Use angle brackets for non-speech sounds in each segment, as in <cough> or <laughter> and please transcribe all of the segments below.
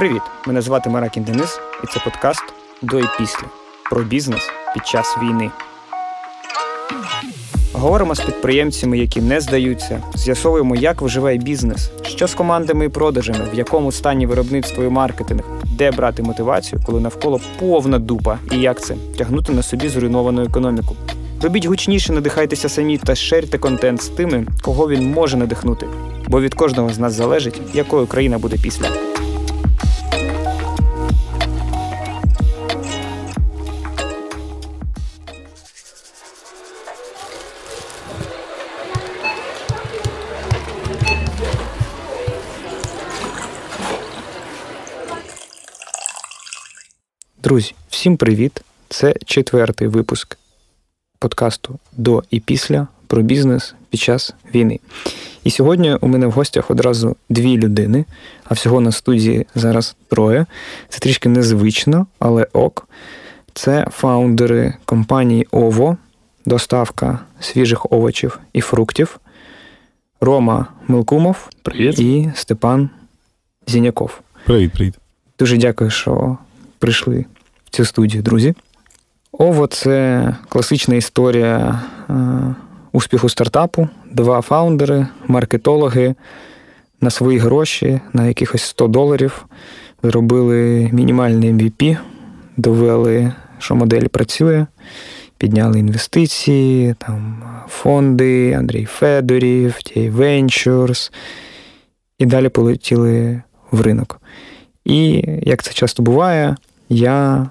Привіт! Мене звати Маракін Денис, і це подкаст до і після про бізнес під час війни. Говоримо з підприємцями, які не здаються, з'ясовуємо, як виживає бізнес, що з командами і продажами, в якому стані виробництво і маркетинг, де брати мотивацію, коли навколо повна дупа, і як це тягнути на собі зруйновану економіку. Робіть гучніше, надихайтеся самі та шерте контент з тими, кого він може надихнути. Бо від кожного з нас залежить, якою країна буде після. Друзі, всім привіт! Це четвертий випуск подкасту до і після про бізнес під час війни. І сьогодні у мене в гостях одразу дві людини, а всього на студії зараз троє. Це трішки незвично, але ок. Це фаундери компанії Ово, доставка свіжих овочів і фруктів, Рома Милкумов Привіт. і Степан Зіняков. Привіт, привіт. Дуже дякую, що прийшли цю студію, друзі. Ово це класична історія е, успіху стартапу. Два фаундери, маркетологи на свої гроші, на якихось 100 доларів, зробили мінімальний MVP, довели, що модель працює, підняли інвестиції, там фонди, Андрій Федорів, Ті Ventures, і далі полетіли в ринок. І як це часто буває, я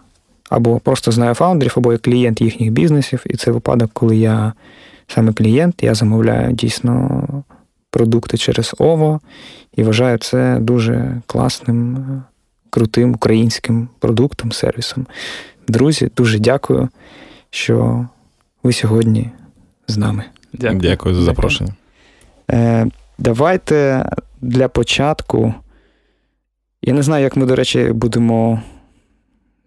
або просто знаю фаундерів, або я клієнт їхніх бізнесів, і це випадок, коли я саме клієнт, я замовляю дійсно продукти через ОВО і вважаю це дуже класним, крутим українським продуктом, сервісом. Друзі, дуже дякую, що ви сьогодні з нами. Дякую, Дякую за запрошення. Е, Давайте для початку. Я не знаю, як ми, до речі, будемо.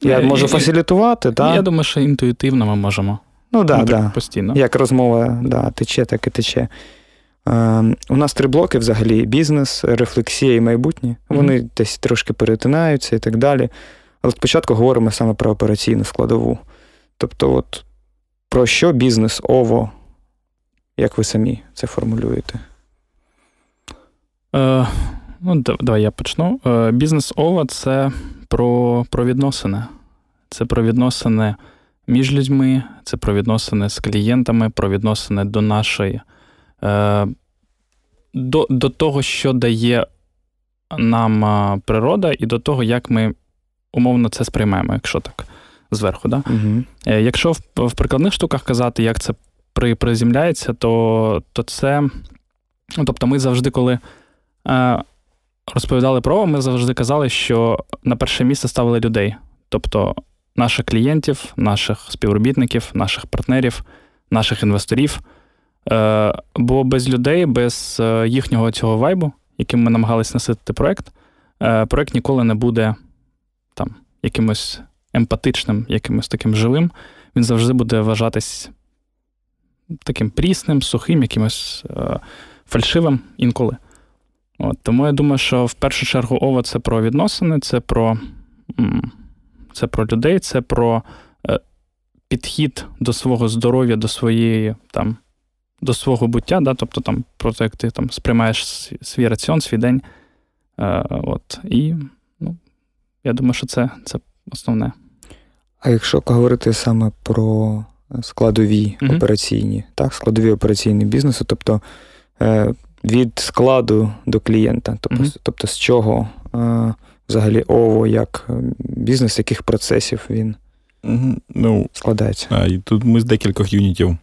Я Е, можу і- фасилітувати, так? Я думаю, що інтуїтивно ми можемо. Ну Ну, да, так, да. постійно. Як розмова да, тече, так і тече. Е, у нас три блоки взагалі: бізнес, рефлексія і майбутнє. Вони десь трошки перетинаються і так далі. Але спочатку говоримо саме про операційну складову. Тобто, от про що бізнес ОВО, як ви самі це формулюєте? Е, ну, давай я почну. Е, бізнес ова це про, про відносини. Це про відносини між людьми, це про відносини з клієнтами, про відносини до нашої. Е, до, до того, що дає нам природа, і до того, як ми умовно це сприймаємо, якщо так зверху. Да? Угу. Е, Якщо в, в прикладних штуках казати, як це при, приземляється, то, то це. Ну, тобто, ми завжди, коли е, розповідали про ми завжди казали, що на перше місце ставили людей. Тобто наших клієнтів, наших співробітників, наших партнерів, наших інвесторів. Е, бо без людей, без е, їхнього цього вайбу, яким ми намагалися наситити проект, е, проект ніколи не буде там якимось емпатичним, якимось таким живим, він завжди буде вважатись таким прісним, сухим, якимось фальшивим інколи. От, тому я думаю, що в першу чергу ова це про відносини, це про, це про людей, це про е, підхід до свого здоров'я, до своєї там. До свого буття, да, тобто там про те, як ти там сприймаєш свій, раціон, свій день. Е, от, і ну, я думаю, що це, це основне. А якщо говорити саме про складові Мгм. операційні, так, складові операційні бізнесу, тобто е, від складу до клієнта, тобто, Мгм. тобто з чого е, взагалі ОВО, як е, бізнес, яких процесів він Мгм. Ну, складається? а, і тут ми з декількох юнітів.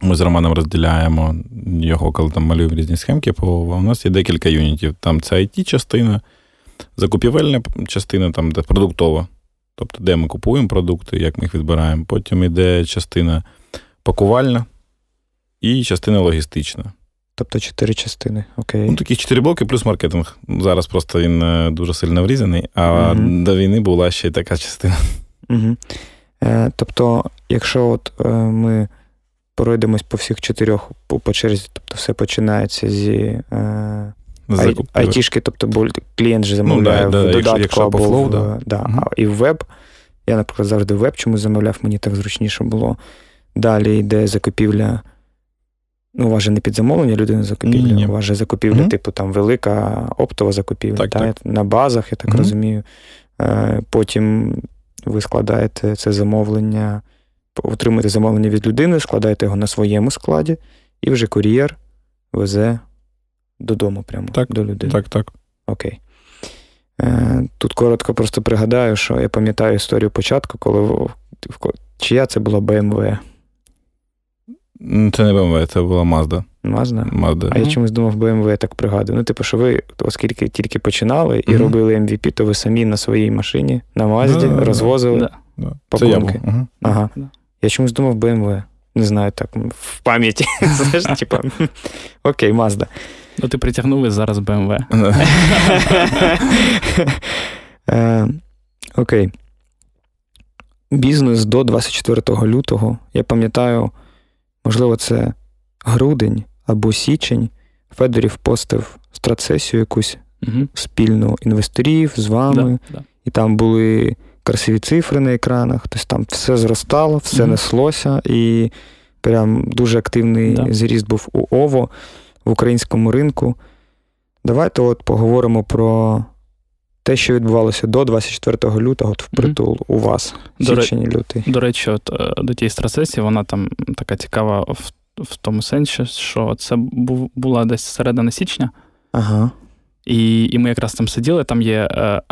Ми з Романом розділяємо його, коли там малюємо різні схемки. По у нас є декілька юнітів. Там це IT-частина, закупівельна частина, там де продуктова. Тобто, де ми купуємо продукти, як ми їх відбираємо. Потім йде частина пакувальна і частина логістична. Тобто чотири частини. Окей. Ну, такі чотири блоки плюс маркетинг. Зараз просто він е, дуже сильно врізаний, а Мгм. до війни була ще й така частина. Угу. Е, тобто, якщо от е, ми пройдемось по всіх чотирьох по, по черзі, тобто все починається зі е, Айтішки, тобто клієнт же замовляє ну, да, в да, додатку якщо, або flow, в, да. Да, угу. і в веб. Я, наприклад, завжди в веб чому замовляв, мені так зручніше було. Далі йде закупівля. Ну, у вас же не під замовлення людини закупівля, Ні. у вас же закупівля, угу. типу, там велика оптова закупівля, так, та, так. на базах, я так угу. розумію. Е, потім ви складаєте це замовлення, отримуєте замовлення від людини, складаєте його на своєму складі, і вже кур'єр везе додому прямо так, до людини. Так, так. Окей. Е, тут коротко просто пригадаю, що я пам'ятаю історію початку, коли чия це була BMW. Це не BMW, це була Mazda. Mazda? Mazda. А я чомусь думав, BMW я так пригадую. Ну, типу, що ви, оскільки тільки починали і mm-hmm. робили MVP, то ви самі на своїй машині на Мазді yeah, розвозили yeah, yeah. пакунки. Я uh-huh. Ага. Я чомусь думав BMW. Не знаю, так, в пам'яті. <laughs> Знаєш, типу, окей, Mazda. Ну, ти притягнув і зараз BMW. <laughs> <laughs> Е, окей. Бізнес до 24 лютого. Я пам'ятаю, можливо, це грудень або січень. Федорів постив страцесію якусь угу. спільну інвесторів з вами. Да, да. І там були красиві цифри на екранах. Тобто там все зростало, все угу. неслося, і прям дуже активний да. зріст був у Ово в українському ринку. Давайте от поговоримо про те, що відбувалося до 24 лютого от впритул mm-hmm. у вас, до січень лютий. До речі, от е, до тієї страцесії вона там така цікава в, в тому сенсі, що це був, була десь середина січня. Ага. І і ми якраз там сиділи. Там є, е,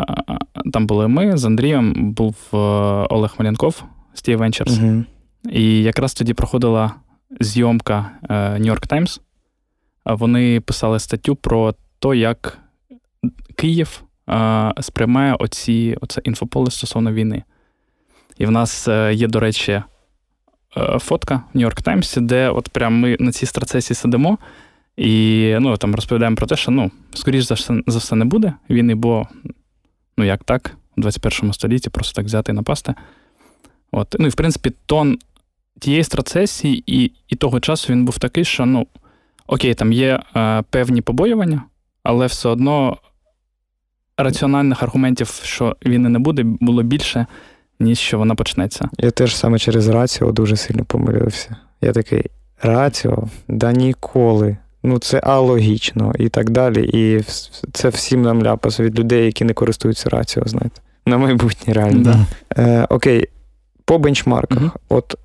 там були ми з Андрієм, був е, Олег Малянков з Ті Ventures. Угу. І якраз тоді проходила зйомка New York Times вони писали статтю про те, як Київ сприймає оці, оце інфополе стосовно війни. І в нас е, є, до речі, е, фотка в Нью-Йорк Таймсі, де от прям ми на цій страцесі сидимо і ну, там розповідаємо про те, що ну, скоріш за все, за все не буде війни, бо ну як так, у 21 столітті просто так взяти і напасти. От. Ну і в принципі, тон тієї страцесії і і того часу він був такий, що ну, окей, там є е, певні побоювання, але все одно раціональних аргументів, що війни не буде, було більше, ніж що вона почнеться. Я теж саме через раціо дуже сильно помилився. Я такий раціо, да ніколи. Ну, це алогічно і так далі. І це всім нам ляпас від людей, які не користуються раціо, знаєте. На майбутнє реально. Да. Е, Окей, по бенчмарках. Угу. От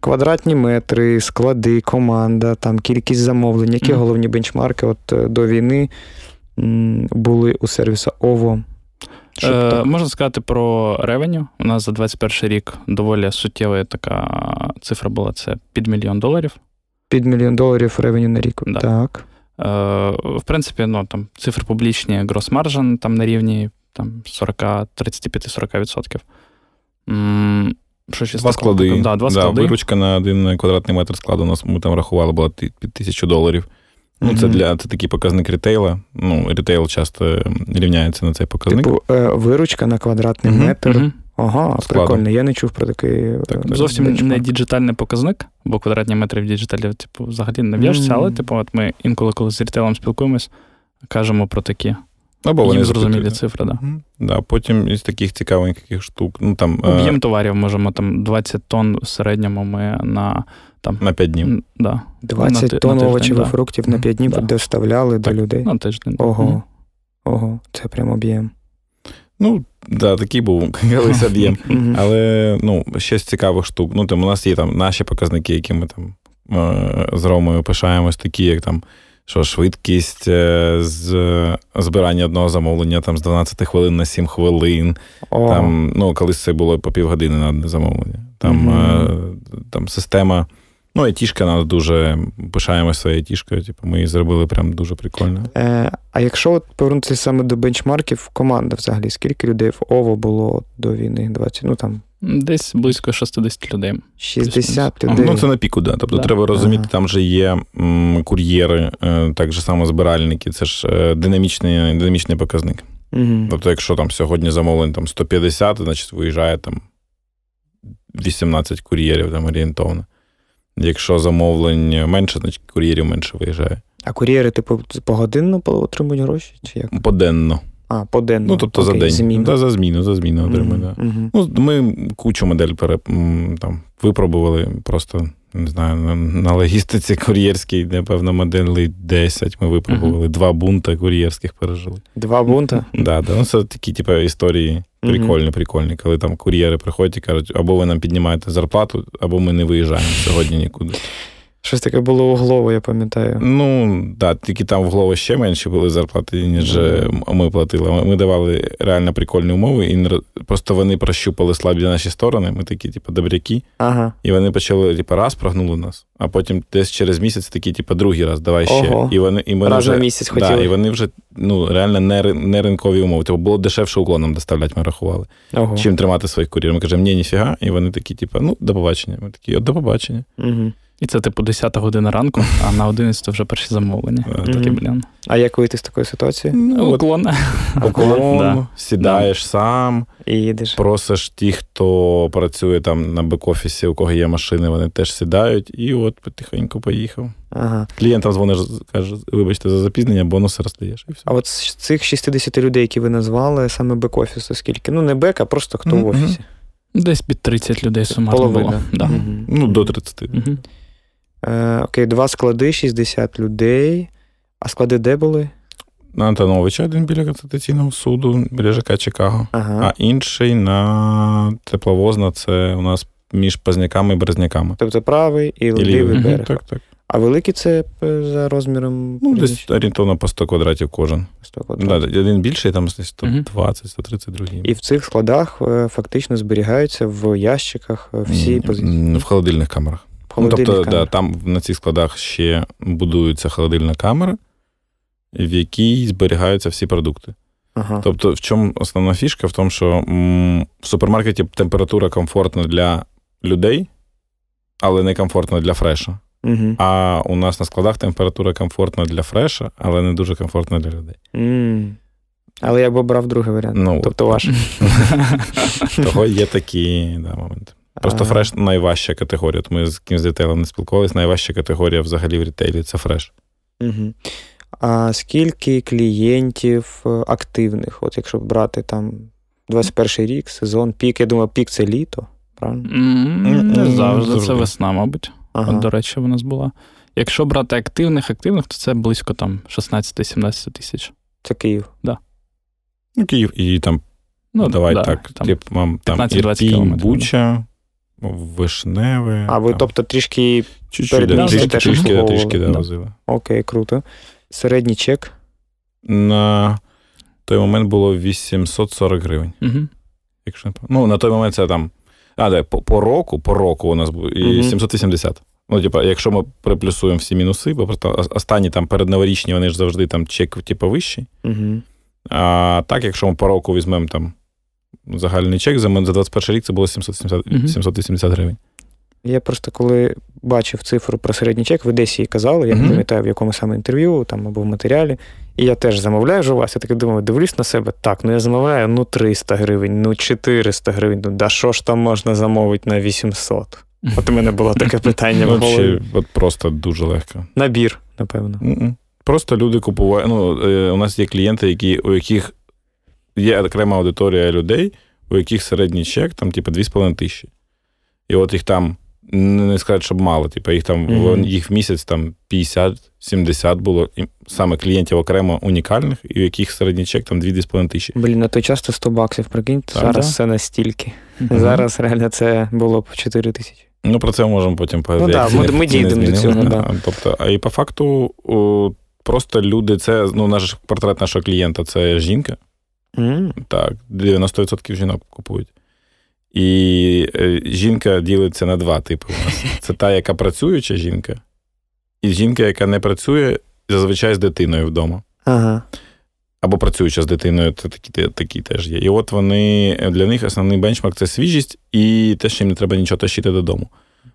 Квадратні метри, склади, команда, там кількість замовлень, які mm. головні бенчмарки от е, до війни були у сервіса ОВО. Е, Можна сказати про ревеню. У нас за 21 рік доволі суттєва така цифра була це під мільйон доларів. Під мільйон доларів ревеню на рік. Да. Так. Е, В принципі, ну, там цифри публічні, gross margin там на рівні там, 40, 35-40%. Що ще Два склади. Да, два склади. Виручка на один квадратний метр складу у нас ми там рахували, була під тисячу доларів. Ну, Це для це такий показник ретейла. Ну, ретейл часто рівняється на цей показник. Типу, е, виручка на квадратний метр. Ага, Складу. прикольно. Я не чув про такий. Так, е, Зовсім benchmark. не діджитальний показник, бо квадратні метри в діджиталі, типу, взагалі не в'яжуться, mm. але типу, от ми інколи, коли з ретейлом спілкуємось, кажемо про такі. Або вони зрозумілі цифри, да. Mm-hmm. Да, Потім із таких цікавеньких штук. Ну, там, Об'єм е... товарів можемо там 20 тонн в середньому ми на там, на 5 днів. Да. 20 на, тонн овочів і фруктів на 5 днів да. доставляли так, до людей. На тиждень. Ого. Mm-hmm. Ого, це прям об'єм. Ну, да, такий був <laughs> колись об'єм. Але ну, ще з цікавих штук. Ну, там, У нас є там наші показники, які ми там е, з Ромою пишаємось, такі, як там що швидкість е, з збирання одного замовлення там з 12 хвилин на 7 хвилин. О. Там, ну, Колись це було по півгодини на одне замовлення. Там mm-hmm. там система. Ну, айтішка нас дуже пишаємося своєю айтішкою. Типу, ми її зробили прям дуже прикольно. Е, А якщо от повернутися саме до бенчмарків, команда взагалі, скільки людей в ОВО було до війни? 20, ну там Десь близько 60 людей. 60 людей. Ну, це на піку, да. Тобто да. треба розуміти, ага. там же є м, кур'єри, е, так же само збиральники, це ж е, динамічний динамічний показник. Угу. Тобто, якщо там сьогодні замовлень там 150, значить виїжджає там 18 кур'єрів там орієнтовно. Якщо замовлень менше, значить кур'єрів менше виїжджає. А кур'єри, типу, погодинно отримують гроші? Чи як? Поденно. А, поденно. Ну, тобто Окей, за день. Зміну. Да, за зміну, за зміну отримують. Да. Мгм. Ну, ми кучу модель пере, там, випробували просто. Не знаю, на, на логістиці кур'єрській, напевно, модели 10 ми випробували. Два бунта кур'єрських пережили. Два бунта. Да, да. Ну, це такі, типу, історії прикольні, прикольні, коли там кур'єри приходять і кажуть, або ви нам піднімаєте зарплату, або ми не виїжджаємо сьогодні нікуди. Щось таке було углове, я пам'ятаю. Ну, да, тільки там в ще менші були зарплати, ніж е, ми платили. Ми- Ми давали реально прикольні умови, і просто вони прощупали слабі наші сторони. Ми такі, типу, добряки. Ага. І вони почали, типу, раз прогнули нас, а потім десь через місяць такі, типу, другий раз, давай ще. Ого. І вони, і вони Раз вже, на місяць да, хотіли. і вони вже ну, реально не, не ринкові умови. Тобто було дешевше уклоном доставляти, ми рахували. Ого. Чим тримати своїх кур'єрів. Ми кажемо, ні, ніфіга. І вони такі, типу, ну, до побачення. Ми такі, от до побачення. Угу. І це, типу, 10 година ранку, а на 11 вже перші замовлення. Е, Такі, блін. А як вийти з такої ситуації? Ну, от Уклон. Поклон, <laughs> Да. сідаєш сам, І їдеш. просиш ті, хто працює там на бек-офісі, у кого є машини, вони теж сідають, і от потихеньку поїхав. Ага. Клієнтам дзвониш, каже, вибачте за запізнення, бонуси роздаєш. І все. А от з цих 60 людей, які ви назвали, саме бек-офісу, скільки? Ну, не бек, а просто хто в офісі. Десь під 30 людей сумарно було. Половина. Да. Ну, до 30. Мгм. Е, окей, два склади, 60 людей. А склади де були? На Антоновича один біля Конституційного суду, біля ЖК Чикаго, Ага. а інший на тепловозна, це у нас між Пазняками і Березняками. Тобто правий і І лівий берег. Так, так. А великий це за розміром Ну, десь орієнтовно по 100 квадратів кожен. 100 Да, один більший, там десь Мгм. 120-130 другий. І в цих складах е, фактично зберігаються в ящиках е, всі позиції. В холодильних камерах. Ну, тобто, да, там на цих складах ще будується холодильна камера, в якій зберігаються всі продукти. Ага. Тобто, в чому основна фішка? В тому, що в супермаркеті температура комфортна для людей, але не комфортна для фреша. Угу. А у нас на складах температура комфортна для фреша, але не дуже комфортна для людей. м Але я б обрав другий варіант. Ну, тобто ваш. <laughs> Того є такі да, моменти. Просто фреш найважча категорія. От ми з кимось з рітейлом не спілкувалися, найважча категорія взагалі в рітейлі це фреш. Угу. А скільки клієнтів е, активних? От якщо брати там 21 рік, сезон, пік, я думаю, пік це літо, правильно? Не завжди. Це весна, мабуть. Ага. От, до речі, в нас була. Якщо брати активних, активних, то це близько там 16-17 тисяч. Це Київ. Ну, Київ і там, Ну, давай да, так, там. тип, мам, там 15-20 Ірпінь, Буча, Вишневе. А ви, там, тобто, трішки чуть-чуть, перед да, трішки, трішки, да, трішки да, да. возили. окей, круто. Середній чек. На той момент було 840 гривень. Угу. Якщо не ну, на той момент це там. А, да, по, по року, по року у нас було і Мгм. 780. Ну, типа, якщо ми приплюсуємо всі мінуси, бо просто останні там передноворічні, вони ж завжди там чек, типу, вищий. Угу. А так, якщо ми по року візьмемо там загальний чек, за, за 21 рік це було 770, Мгм. 780 гривень. Я просто коли бачив цифру про середній чек, ви десь її казали, я не пам'ятаю, в якому саме інтерв'ю там або в матеріалі. І я теж замовляю ж у вас. Я таки думаю, дивлюсь на себе. Так, ну я замовляю ну 300 гривень, ну 400 гривень. Ну да що ж там можна замовити на 800? От у мене було таке <laughs> питання в Ну, голові. чи, от просто дуже легко. Набір, напевно. Просто люди купують. Ну, е, у нас є клієнти, які, у яких є окрема аудиторія людей, у яких середній чек там, типу, 2,5 тисячі. І от їх там, не не сказати, щоб мало, типу, їх там в- їх в місяць там 50-70 було і саме клієнтів окремо унікальних, і у яких середній чек там 2,5 тисячі. Блін, на той час це 100 баксів, прикинь, Так, зараз да. це настільки. Мгм. Зараз реально це було б 4 тисячі. Ну, про це можемо потім Ну, як да, ціни- ми- ми дійдемо до цього, да. Тобто, а і по факту, о, просто люди, це ну, наш портрет нашого клієнта це жінка. М, Так, 90% жінок купують. І е, жінка ділиться на два типи у нас. <laughs> Це та, яка працююча жінка, і жінка, яка не працює, зазвичай з дитиною вдома. Ага. Або працююча з дитиною, це такі, такі теж є. І от вони для них основний бенчмарк це свіжість і те, що їм не треба нічого тащити додому.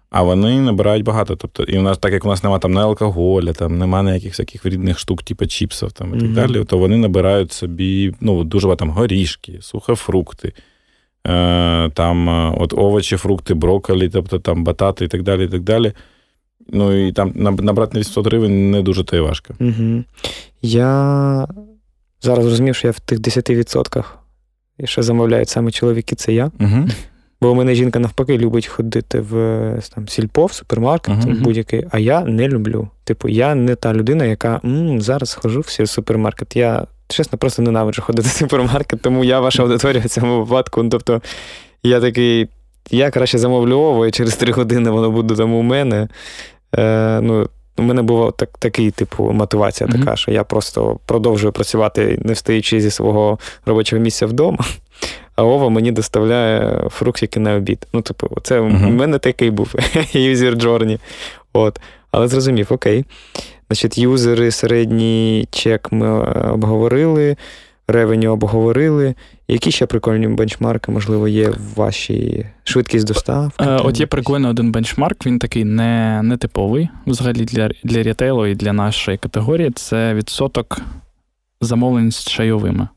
А вони набирають багато. Тобто, і у нас, так як у нас немає там не алкоголя, там немає ніяких всяких вредних штук, типу чіпсів там, і так Мгм. далі, то вони набирають собі ну, дуже там горішки, сухофрукти, е, там е, от овочі, фрукти, брокколі, тобто там батати і так далі. і так далі. Ну і там набрати на 800 гривень не дуже то й важко. Угу. Я зараз розумів, що я в тих 10% і ще замовляють саме чоловіки, це я. Угу. Бо у мене жінка навпаки любить ходити в там, сільпо, в супермаркет uh-huh. будь-який, а я не люблю. Типу, я не та людина, яка М, зараз хожу в супермаркет. Я чесно просто ненавиджу ходити в супермаркет, тому я ваша аудиторія в цьому випадку. Ну, тобто, я такий, я краще замовлю ово, і через три години воно буде там у мене. Е, ну, у мене була так, такий, типу, мотивація mm-hmm. така, що я просто продовжую працювати, не встаючи зі свого робочого місця вдома а Ова мені доставляє фруктики на обід. Ну, типу, це uh-huh. мене такий був <laughs> user journey. От. Але зрозумів, окей. Значить, юзери, середній чек ми е, обговорили, ревеню обговорили. Які ще прикольні бенчмарки, можливо, є в вашій швидкість доставки? Е, от є прикольний один бенчмарк, він такий не, не типовий взагалі для для рітейлу і для нашої категорії. Це відсоток замовлень з чайовими.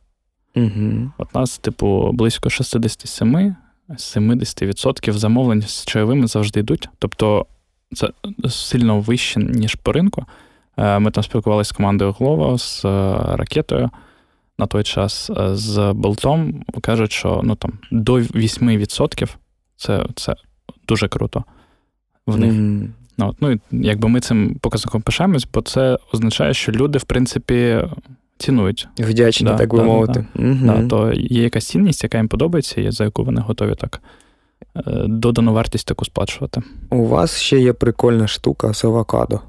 Угу. От нас, типу, близько 67-70% замовлень з чайовими завжди йдуть. Тобто це сильно вище, ніж по ринку. Е, ми там спілкувалися з командою Глова, з е, ракетою на той час, е, з болтом. Кажуть, що ну, там, до 8% це це дуже круто в них. Mm. Ну, ну, Якби ми цим показником пишаємось, бо це означає, що люди, в принципі, цінують. Вдячні, да, так би да, мовити. Да, угу. То є якась цінність, яка їм подобається, і за яку вони готові так е, додану вартість таку сплачувати. У вас ще є прикольна штука з авокадо.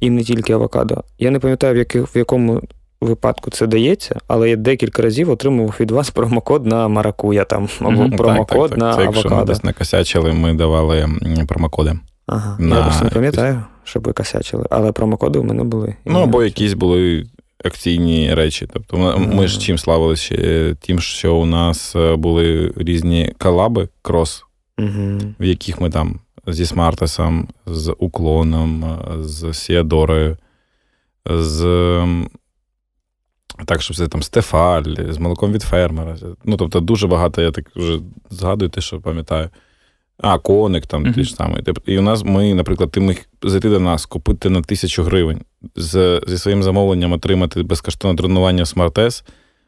І не тільки авокадо. Я не пам'ятаю, в, яких, в якому випадку це дається, але я декілька разів отримував від вас промокод на маракуя там, або mm промокод так, так, так. на це, авокадо. Якщо ми десь накосячили, ми давали промокоди. Ага, на... Я просто не пам'ятаю, щоб ви косячили, але промокоди в мене були. Ну, або якісь були акційні речі. Тобто, ми, ж чим славилися? Тим, що у нас е, були різні колаби крос, в яких ми там зі Смартесом, з Уклоном, з Сіадорою, з. Так, щоб це там Стефаль, з молоком від фермера. Ну, тобто, дуже багато, я так вже згадую те, що пам'ятаю. А, коник там uh-huh. ті ж самі. І у нас ми, наприклад, ти міг зайти до нас, купити на тисячу гривень, з, зі своїм замовленням отримати безкоштовне тренування Smart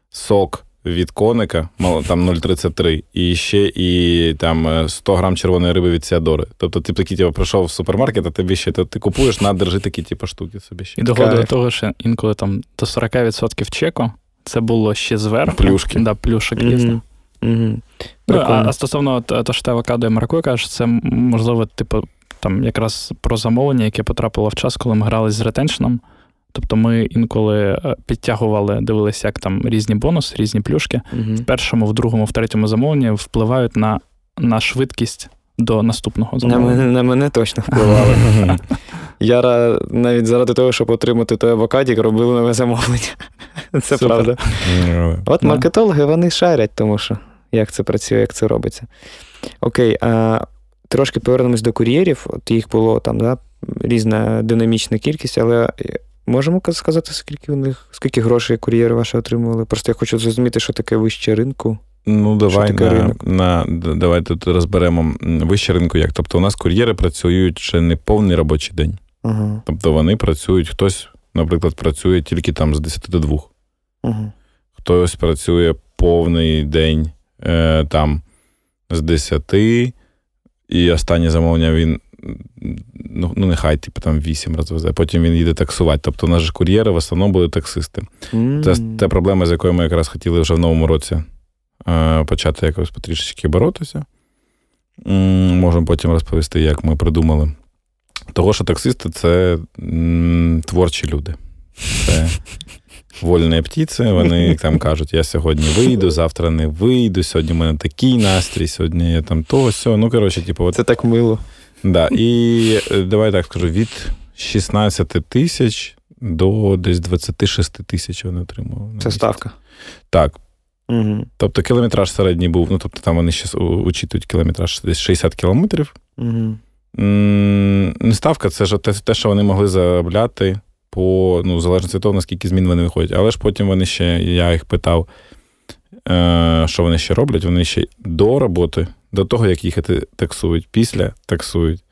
сок від коника, там 0,33, і ще і там 100 грам червоної риби від Сіадори. Тобто ти такий типу, прийшов в супермаркет, а тобі ще ти купуєш, на, держи такі типу, штуки собі ще. І догоду до того, що інколи там до 40% чеку, це було ще зверху. Плюшки. Да, плюшок mm-hmm. Угу. Ну, а, а стосовно того, що ти авокадо і маракуя кажеш, це можливо, типу, там якраз про замовлення, яке потрапило в час, коли ми грали з ретеншном. Тобто ми інколи е, підтягували, дивилися, як там різні бонуси, різні плюшки. uh В першому, в другому, в третьому замовленні впливають на на швидкість до наступного замовлення. На мене на мене точно впливали. <laughs> Я навіть заради того, щоб отримати той авокадік, робив нове замовлення. <laughs> Це Супер. правда. От маркетологи вони шарять, тому що як це працює, як це робиться. Окей, а трошки повернемось до кур'єрів. От їх було там, да, різна динамічна кількість, але можемо сказати, скільки у них, скільки грошей кур'єри ваші отримували? Просто я хочу зрозуміти, що таке вище ринку. Ну, давай на, на давай тут розберемо вище ринку. Як? Тобто, у нас кур'єри працюють ще не повний робочий день. Ага. Тобто вони працюють, хтось, наприклад, працює тільки там з 10 до 2. Ага. Хтось працює повний день е, там з 10, і останнє замовлення він. Ну, ну нехай, типу, там 8 розвезе, потім він їде таксувати. Тобто, же кур'єри в основному були таксисти. Mm. Це та проблема, з якою ми якраз хотіли вже в новому році е, почати якось потрішечки боротися. М, можемо потім розповісти, як ми придумали. Того, що таксисти це м, творчі люди. Це <laughs> вольні птиці, вони <laughs> там кажуть, я сьогодні вийду, завтра не вийду, сьогодні в мене такий настрій, сьогодні я там то, сьо. Ну, коротше, типу, от... Це так мило. Да. І е, давай так скажу: від 16 тисяч до десь 26 тисяч вони отримували. Це ставка. Так. Угу. Тобто кілометраж середній був, ну тобто там вони ще учитують кілометраж десь 60 кілометрів. Угу. Не ставка, це ж те, що вони могли заробляти по ну, залежності від того, наскільки змін вони виходять. Але ж потім вони ще, я їх питав, е, що вони ще роблять. Вони ще до роботи, до того, як їхати таксують, після таксують.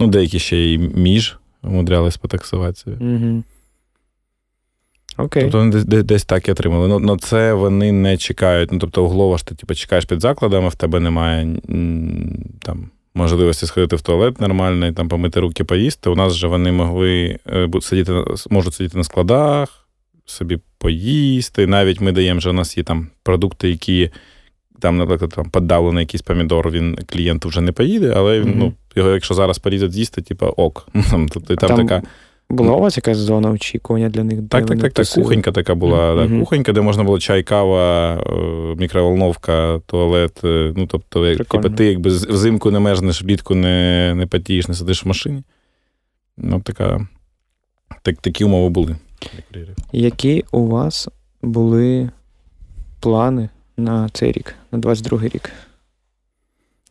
Ну, деякі ще й між умудрялись по таксуватися. Угу. Окей. Тобто вони десь, десь так і отримали. Ну, ну це вони не чекають. Ну, тобто, углова ж ти типу, чекаєш під закладами, в тебе немає там. Можливості сходити в туалет нормальний, там помити руки, поїсти. У нас же вони могли е, сидіти, можуть сидіти на складах, собі поїсти. Навіть ми даємо, що у нас є там продукти, які там, наприклад, там подавлений якийсь помідор, він клієнту вже не поїде, але mm-hmm. ну, його, якщо зараз порізать з'їсти, типу ок. <laughs> Там, там, там така. Була у вас якась зона очікування для них? Так, так, так, так. Кухонька така була. Mm-hmm. Да, кухонька, де можна було чай, кава, е, мікроволновка, туалет. Е, ну, тобто, типу, ти якби взимку не мерзнеш, влітку не не потієш, не сидиш в машині. Ну, така, так, Такі умови були. Які у вас були плани на цей рік, на 22-й рік?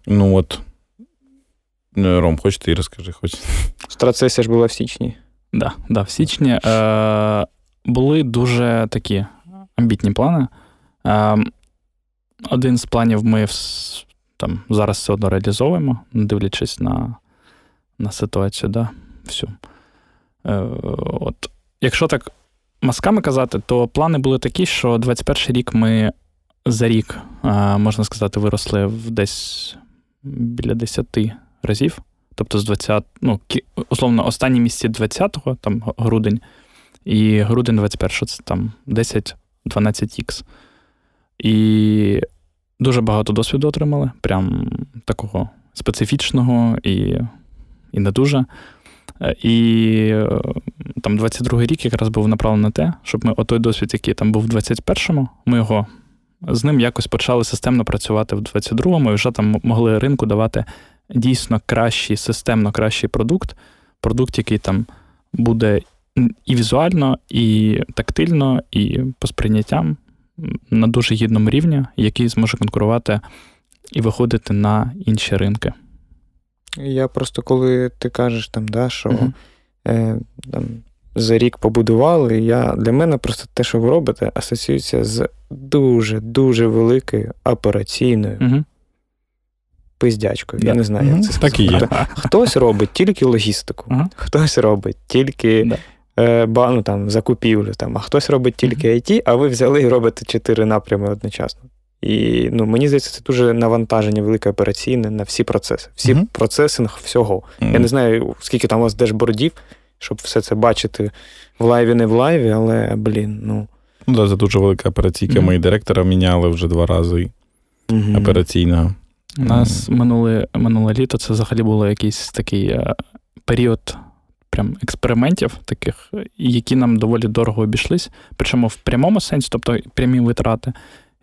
Ну от. Е, Ром, хоч ти розкажи, хоч. Страцесія ж була в січні. Да, да, в січні е, були дуже такі амбітні плани. Е, Один з планів ми там зараз все одно реалізовуємо, дивлячись на на ситуацію, да, всю. Е, от. Якщо так масками казати, то плани були такі, що 21 рік ми за рік, е, можна сказати, виросли в десь біля 10 разів. Тобто з 20, ну, условно, останні місці 20-го, там грудень, і грудень 21-го це там 10-12х. І дуже багато досвіду отримали, прям такого специфічного і і не дуже. І там 22-й рік якраз був направлений на те, щоб ми отой досвід, який там був в 21-му, ми його з ним якось почали системно працювати в 22-му і вже там могли ринку давати дійсно кращий, системно кращий продукт, продукт, який там буде і візуально, і тактильно, і по сприйняттям на дуже гідному рівні, який зможе конкурувати і виходити на інші ринки. Я просто коли ти кажеш, там, да, що mm е, там, за рік побудували, я, для мене просто те, що ви робите, асоціюється з дуже-дуже великою операційною mm пиздячкою. Я не знаю, як це Так і є. Хтось робить тільки логістику, хтось робить тільки е, ну, там, закупівлю, там, а хтось робить тільки IT, а ви взяли і робите чотири напрями одночасно. І ну, мені здається, це дуже навантаження велике операційне на всі процеси, всі uh-huh. процесинг всього. Uh-huh. Я не знаю, скільки там у вас dashboard ів, щоб все це бачити в live і, не в live і, але блін, ну. Ну, да, це дуже велика операційка. Uh-huh. Ми директора міняли вже два рази операційного. У нас минуле минуле літо це взагалі було якийсь такий е, період прям експериментів, таких, які нам доволі дорого обійшлись. Причому в прямому сенсі, тобто прямі витрати,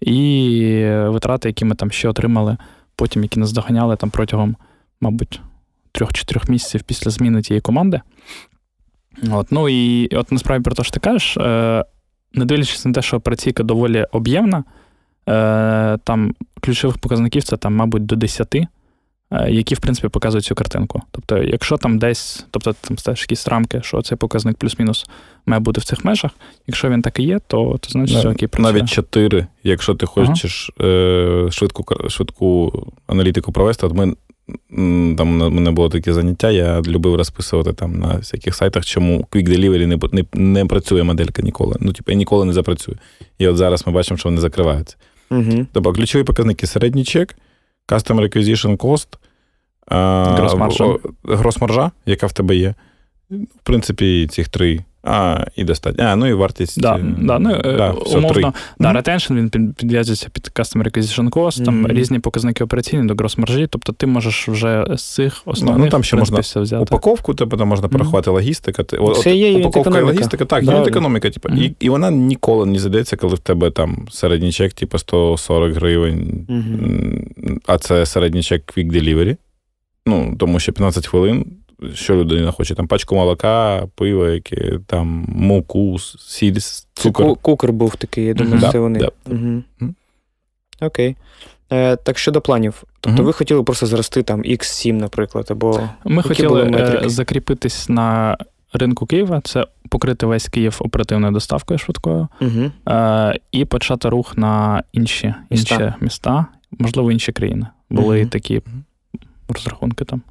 і витрати, які ми там ще отримали, потім які нас доганяли там протягом, мабуть, трьох-чотирьох місяців після зміни тієї команди. От, Ну і от насправді про те, що ти кажеш, е, не дивлячись на те, що операційка доволі об'ємна. Е, там ключових показників це там, мабуть, до 10, е, які, в принципі, показують цю картинку. Тобто, якщо там десь, тобто там стаєш якісь рамки, що цей показник плюс-мінус має бути в цих межах, якщо він так і є, то то значить, що окей, працює. Навіть 4, якщо ти хочеш ага. е, швидку швидку аналітику провести, от ми. Там у мене було таке заняття, я любив розписувати там на всяких сайтах, чому Quick Delivery не не, не працює моделька ніколи. Ну, типу, ніколи не запрацює. І от зараз ми бачимо, що вони закриваються. Угу. Тобто ключові показники середній чек, Customer Acquisition Cost, Гросмаржа, яка в тебе є. В принципі, цих три а, і достатньо. А, ну і вартість. Да, да, ну, е, да, умовно, да, ретеншн він підв'язується під Customer Acquisition Cost, там mm-hmm. різні показники операційні до грос-маржі, тобто ти можеш вже з цих основних ну, там ще можна взяти. упаковку, там можна порахувати mm-hmm. логістика. Це от, є упаковка і логістика, так, да, економіка, типу, mm-hmm. і і вона ніколи не зайдеться, коли в тебе там середній чек, типу 140 гривень, а це середній чек Quick Delivery. Ну, тому що 15 хвилин що людина хоче? Там пачку молока, пиво, яке, там муку, сіль, цукор. Це кукер був такий, я думаю, mm-hmm. це вони. Да. Угу. Окей. Е, Так щодо планів. Тобто ви хотіли просто зрости там X7, наприклад, або. Ми хотіли е, закріпитись на ринку Києва, це покрити весь Київ оперативною доставкою швидкою, угу. е, і почати рух на інші міста, інші міста можливо, інші країни. Були угу. такі розрахунки там.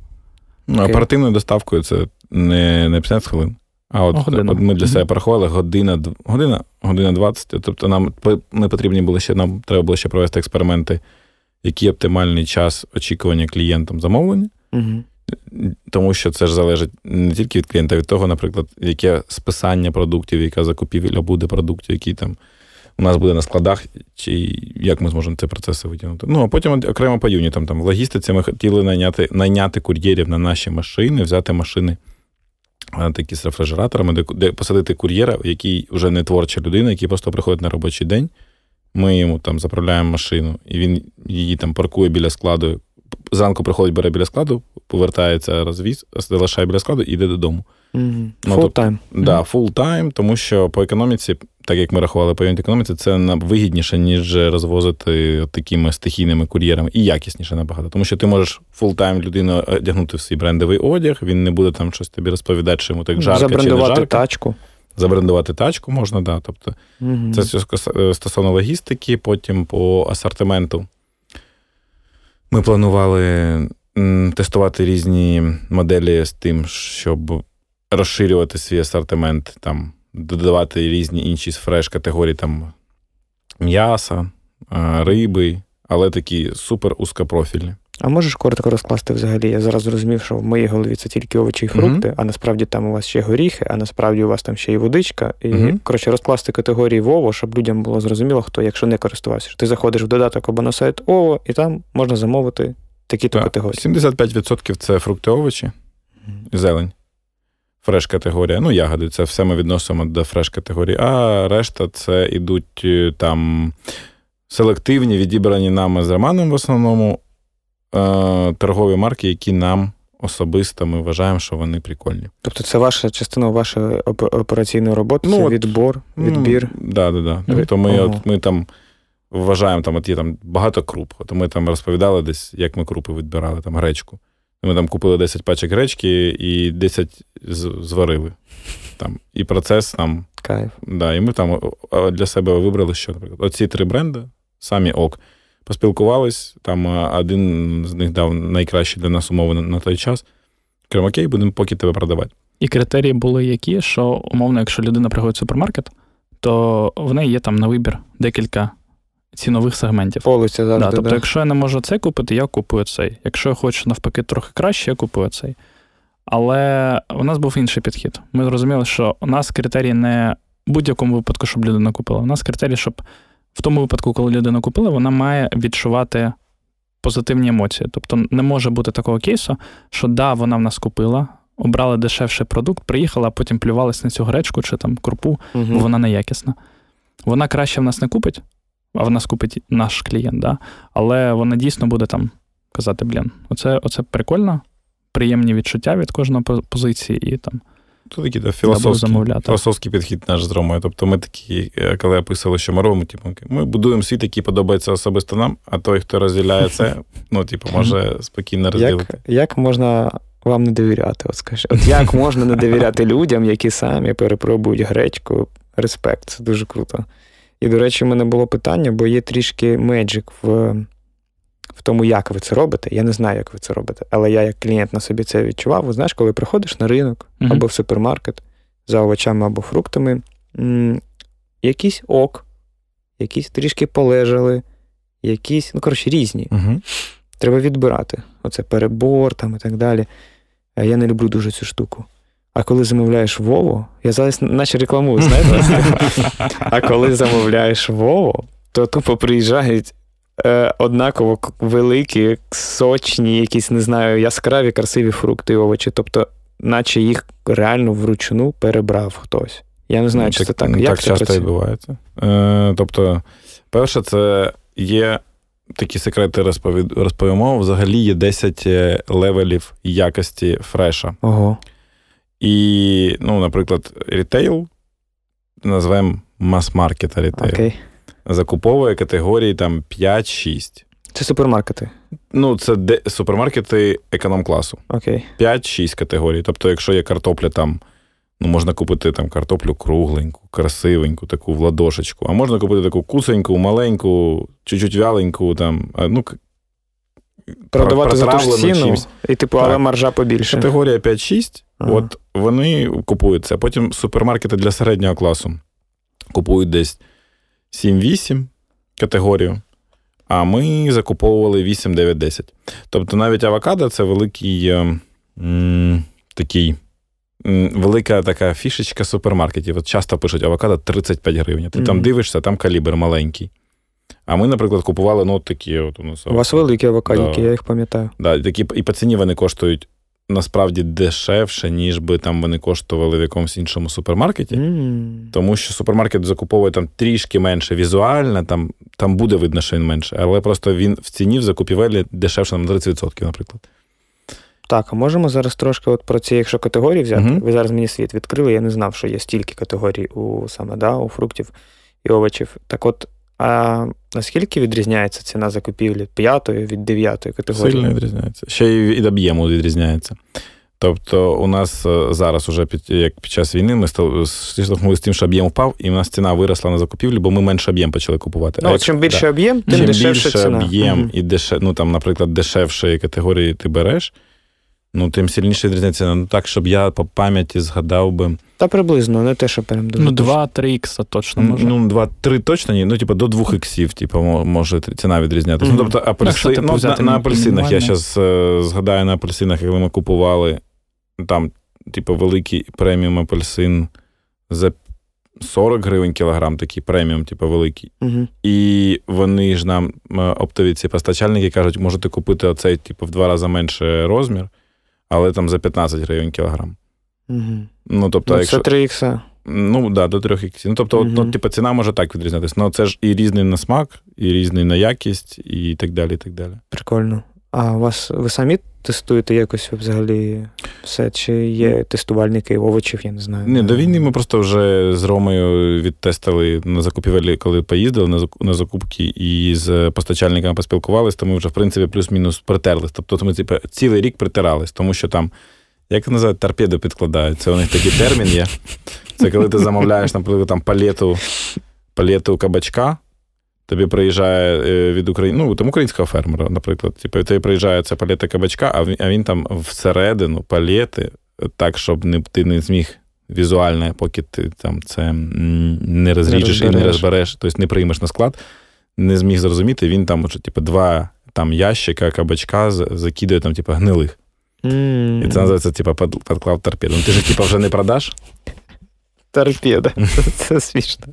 Ну, оперативною доставкою це не не 15 хвилин. А от, година. ми для себе порахували година, година, година 20. Тобто нам не потрібні були ще, нам треба було ще провести експерименти, який оптимальний час очікування клієнтам замовлення. Угу. Тому що це ж залежить не тільки від клієнта, а від того, наприклад, яке списання продуктів, яка закупівля буде продуктів, які там у нас буде на складах, чи як ми зможемо ці процеси витягнути. Ну, а потім окремо по юнітам. Там в логістиці ми хотіли найняти найняти кур'єрів на наші машини, взяти машини такі з рефрижераторами, де, де посадити кур'єра, який вже не творча людина, який просто приходить на робочий день. Ми йому там заправляємо машину, і він її там паркує біля складу. Зранку приходить, бере біля складу, повертається розвіз, залишає біля складу і йде додому. Mm-hmm. Ну, full time. Да, full time, тому що по економіці, так як ми рахували по економіці, це вигідніше, ніж розвозити такими стихійними кур'єрами і якісніше набагато. Тому що ти можеш time людину одягнути в свій брендовий одяг, він не буде там щось тобі розповідати, що йому так жарко Забрендувати чи не жарко. тачку. Забрендувати тачку можна, да. Тобто, mm-hmm. це е, стосовно логістики, потім по асортименту. Ми планували тестувати різні моделі з тим, щоб розширювати свій асортимент, там, додавати різні інші фреш-категорії там м'яса, риби, але такі супер узкопрофільні. А можеш коротко розкласти взагалі? Я зараз зрозумів, що в моїй голові це тільки овочі і фрукти, mm-hmm. а насправді там у вас ще горіхи, а насправді у вас там ще і водичка. І mm-hmm. коротше розкласти категорії в ОВО, щоб людям було зрозуміло, хто, якщо не користувався. Ти заходиш в додаток або на сайт ОВО, і там можна замовити такі-то категорії. 75% це фрукти овочі, mm-hmm. зелень фреш-категорія. Ну, ягоди, це все ми відносимо до фреш-категорії, а решта це ідуть е, там селективні, відібрані нами з Романом в основному е, торгові марки, які нам. Особисто ми вважаємо, що вони прикольні. Тобто це ваша частина вашої операційної роботи, ну, це відбор, відбір. Ну, да, да, да. Тобто ми ага. от, ми там вважаємо, там от є там багато круп. От ми там розповідали десь, як ми крупи відбирали, там гречку. Ми там купили 10 пачок гречки і 10 зварили. Там, І процес там. Кайф. Да, І ми там для себе вибрали, що, наприклад, оці три бренди, самі ок. Поспілкувались, там один з них дав найкращі для нас умови на, на той час. Кажемо, окей, будемо поки тебе продавати. І критерії були які, що, умовно, якщо людина приходить в супермаркет, то в неї є там на вибір декілька цінових сегментів. Полиця завжди, да, Тобто, да. якщо я не можу цей купити, я купую цей. Якщо я хочу навпаки трохи краще, я купую цей. Але у нас був інший підхід. Ми зрозуміли, що у нас критерії не в будь-якому випадку, щоб людина купила. У нас критерії, щоб в тому випадку, коли людина купила, вона має відчувати позитивні емоції. Тобто не може бути такого кейсу, що да, вона в нас купила, обрала дешевший продукт, приїхала, а потім плювалась на цю гречку чи там крупу, угу. бо вона неякісна. Вона краще в нас не купить, а в нас купить наш клієнт, да? але вона дійсно буде там казати: блін, оце, оце прикольно, приємні відчуття від кожної позиції і там. Це такий да, філософський філософський підхід наш з Ромою. Тобто ми такі, е, коли описали, що ми робимо, типу, ми будуємо світ, який подобається особисто нам, а той, хто розділяє це, <laughs> ну, типу, може спокійно розділити. Як як можна вам не довіряти? От скажи, от як можна не довіряти людям, які самі перепробують гречку? Респект, це дуже круто. І, до речі, в мене було питання, бо є трішки magic в в тому, як ви це робите. Я не знаю, як ви це робите, але я, як клієнт на собі це відчував. Ви знаєш, коли приходиш на ринок mm-hmm. або в супермаркет за овочами або фруктами, м- якийсь ок, якісь трішки полежали, якісь, ну, коротше, різні. Mm-hmm. Треба відбирати. Оце перебор там і так далі. Я не люблю дуже цю штуку. А коли замовляєш Вову, я зараз наче рекламую, знаєте? А коли замовляєш Вову, то тупо приїжджають е, однаково великі, сочні, якісь, не знаю, яскраві, красиві фрукти і овочі. Тобто, наче їх реально вручну перебрав хтось. Я не знаю, ну, чи це так. Як так це часто відбувається. Е, Тобто, перше, це є. Такі секрети розповімо. Взагалі є 10 е, level ів якості фреша. Ого. І, ну, наприклад, рітейл назвемо мас-маркет рітейл. Okay. Закуповує категорії там 5-6. Це супермаркети. Ну, це де супермаркети економ-класу. Okay. 5-6 категорій. Тобто, якщо є картопля там. Ну, можна купити там картоплю кругленьку, красивеньку, таку в ладошечку. А можна купити таку кусеньку, маленьку, чуть-чуть вяленьку, там, ну, продавати за ту ж ціну, і типу, але маржа побільше. Категорія 5-6, ага. от вони купують це. Потім супермаркети для середнього класу купують десь 7-8 категорію. А ми закуповували 8, 9, 10. Тобто навіть авокадо це великий м, ем, такий. Велика така фішечка супермаркетів. От часто пишуть авокадо 35 гривень. Ти mm-hmm. там дивишся, там калібр маленький. А ми, наприклад, купували ну, такі. от У нас. У вас великі авокадіки, да. я їх пам'ятаю. Да, такі, І по ціні вони коштують насправді дешевше, ніж би там вони коштували в якомусь іншому супермаркеті. Mm. Тому що супермаркет закуповує там трішки менше візуально, там там буде видно, що він менше, але просто він в ціні в закупівелі дешевше на 30%, наприклад. Так, а можемо зараз трошки от про ці, якщо категорії взяти. Uh-huh. Ви зараз мені світ відкрили, я не знав, що є стільки категорій у саме да, у фруктів і овочів. Так от, а наскільки відрізняється ціна закупівлі п'ятої від дев'ятої категорії? Сильно відрізняється. Ще й від об'єму відрізняється. Тобто, у нас е, зараз, уже під як під час війни, ми столкнулися з тим, що об'єм впав, і в нас ціна виросла на закупівлі, бо ми менше об'єм почали купувати. Ну, а Чим більше да. об'єм, тим чим дешевше більше ціна. об'єм угу. і дешев, ну там, наприклад, дешевшої категорії ти береш, ну тим сильніше відрізняється. Ну так, щоб я по пам'яті згадав би. Та приблизно, не те, що прям дуже. Ну, 2-3 ікса точно може. Ну, 2-3 точно ні. Ну, типу, до 2 іксів, типу, може ціна відрізнятися. Mm-hmm. Ну, тобто, апельси... ну, на, на апельсинах, я зараз е, згадаю на апельсинах, коли ми купували там, типу, великий преміум апельсин за 40 гривень кілограм, такий преміум, типу, великий. Uh-huh. І вони ж нам, е, оптові ці постачальники, кажуть, можете купити оцей, типу, в два рази менше розмір, але там за 15 гривень кілограм. Угу. Ну, тобто, ну, якщо... Це 3 ікса. Ну, да, до 3 іксів. Ну, тобто, угу. ну, типу, ціна може так відрізнятися. Ну, це ж і різний на смак, і різний на якість, і так далі. і так далі. Прикольно. А вас ви самі тестуєте якось взагалі все? Чи є тестувальники овочів, я не знаю. Ні, до війни ми просто вже з Ромою відтестили на закупівелі, коли поїздили на закупки, і з постачальниками поспілкувалися, то ми вже, в принципі, плюс-мінус притерлись. Тобто ми типу, цілий рік притирались, тому що там. Як називають, торпеду підкладають. Це у них такий термін є. Це коли ти замовляєш, наприклад, там палету палету кабачка, тобі приїжджає е, від України, ну, там українського фермера, наприклад. Типу, тобі приїжджає ця палета кабачка, а він, а він там всередину палети, так, щоб не, ти не зміг візуально, поки ти там це не розріжеш не і не розбереш, тобто не приймеш на склад, не зміг зрозуміти, він там, що, типу, два там ящика кабачка закидує там, типу, гнилих. Mm. І це називається, типа, підклав торпеду. Ну, ти ж, типа, вже не продаш? Торпеда. <laughs> Це смішно.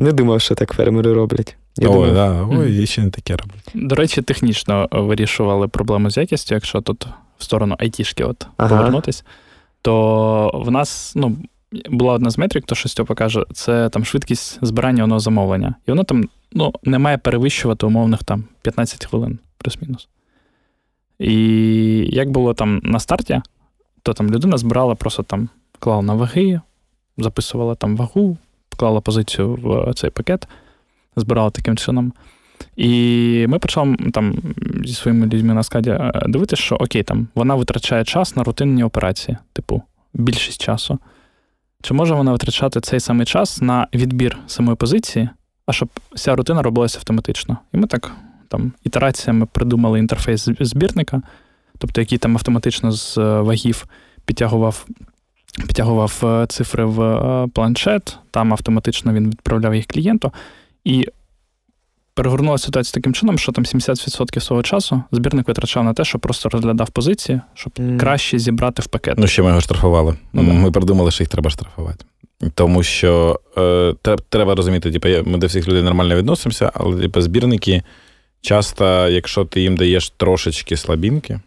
Не думав, що так фермери роблять. Я Ой, думав... да. Ой, ще не таке роблять. До речі, технічно вирішували проблему з якістю, якщо тут в сторону айтішки от ага. повернутись, то в нас ну, була одна з метрик, то що Стьопа каже, це там швидкість збирання одного замовлення. І воно там ну, не має перевищувати умовних там 15 хвилин, плюс-мінус. І як було там на старті, то там людина збирала, просто там клала на ваги, записувала там вагу, вклала позицію в цей пакет, збирала таким чином. І ми почали там зі своїми людьми на скаді е, дивитися, що окей, там вона витрачає час на рутинні операції, типу, більшість часу. Чи може вона витрачати цей самий час на відбір самої позиції, а щоб вся рутина робилася автоматично? І ми так там ітераціями придумали інтерфейс збірника, тобто який там автоматично з е, вагів підтягував підтягував е, цифри в е, планшет, там автоматично він відправляв їх клієнту. І перегорнулася ситуація таким чином, що там 70% свого часу збірник витрачав на те, що просто розглядав позиції, щоб mm. краще зібрати в пакет. Ну, ще ми його штрафували. Ну, ми придумали, що їх треба штрафувати. Тому що е, треба розуміти, типу, ми до всіх людей нормально відносимося, але типу, збірники часто, якщо ти їм даєш трошечки слабінки,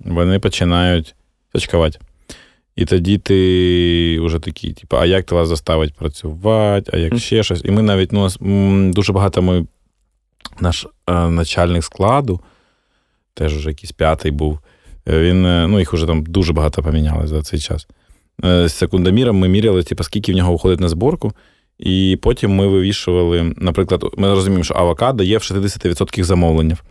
вони починають очкувати. І тоді ти вже такий, типу, а як ти вас заставить працювати, а як ще щось. І ми навіть ну, дуже багато ми, наш е, начальник складу, теж вже якийсь п'ятий був. Е, він, е, ну, їх вже там дуже багато поміняли за цей час. Е, з секундоміром ми міряли, типу, скільки в нього виходить на зборку. І потім ми вивішували, наприклад, ми розуміємо, що авокадо є в 60% замовленнях.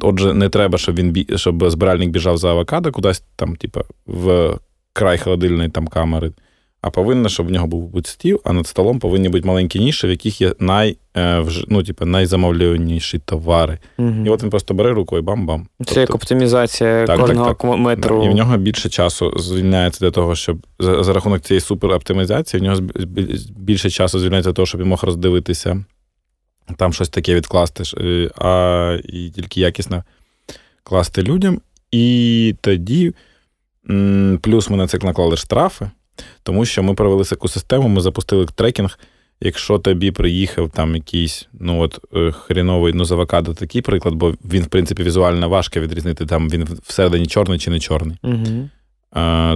Отже, не треба, щоб він щоб збиральник біжав за авокадо кудись там, типу, в край холодильної там камери. а повинно, щоб в нього був бути стіл, а над столом повинні бути маленькі ніші, в яких є най, е, ну, типу, найзамовленіші товари. Угу. І от він просто бере рукою бам-бам. Це Тобто, як оптимізація Так, кожного так, метру. Да, і в нього більше часу звільняється для того, щоб за, за рахунок цієї супероптимізації, в нього більше часу звільняється для того, щоб він мог роздивитися, там щось таке відкласти, е, а і тільки якісно класти людям. І тоді, плюс ми на це наклали штрафи, тому що ми провели таку систему, ми запустили трекінг. Якщо тобі приїхав там якийсь, ну от е, хріновий, ну з авокадо такий приклад, бо він, в принципі, візуально важко відрізнити, там він всередині чорний чи не чорний. Угу.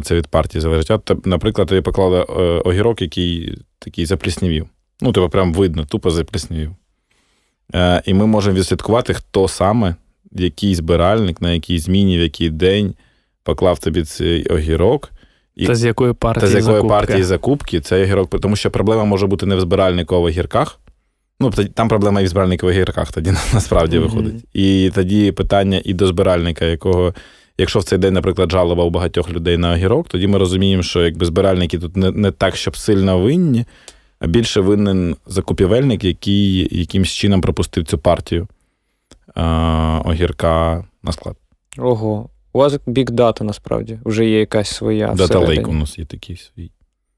Це від партії залежить. От, наприклад, тобі поклали е, огірок, який такий запліснівів. Ну, тебе прям видно, тупо запліснівів. Е, І ми можемо відслідкувати, хто саме, який збиральник, на якій зміні, в який день поклав тобі цей огірок. І, Та з якої партії та з якої закупки. партії закупки цей огірок, тому що проблема може бути не в збиральнику, а в огірках. Ну, там проблема і в збиральнику в огірках тоді <laughs> насправді Мгм. виходить. І тоді питання і до збиральника, якого, якщо в цей день, наприклад, жалоба у багатьох людей на огірок, тоді ми розуміємо, що якби збиральники тут не, не так, щоб сильно винні, а більше винен закупівельник, який якимсь чином пропустив цю партію а, огірка на склад. Ого. У вас big data насправді вже є якась своя. Дата лейк у нас є такий свій.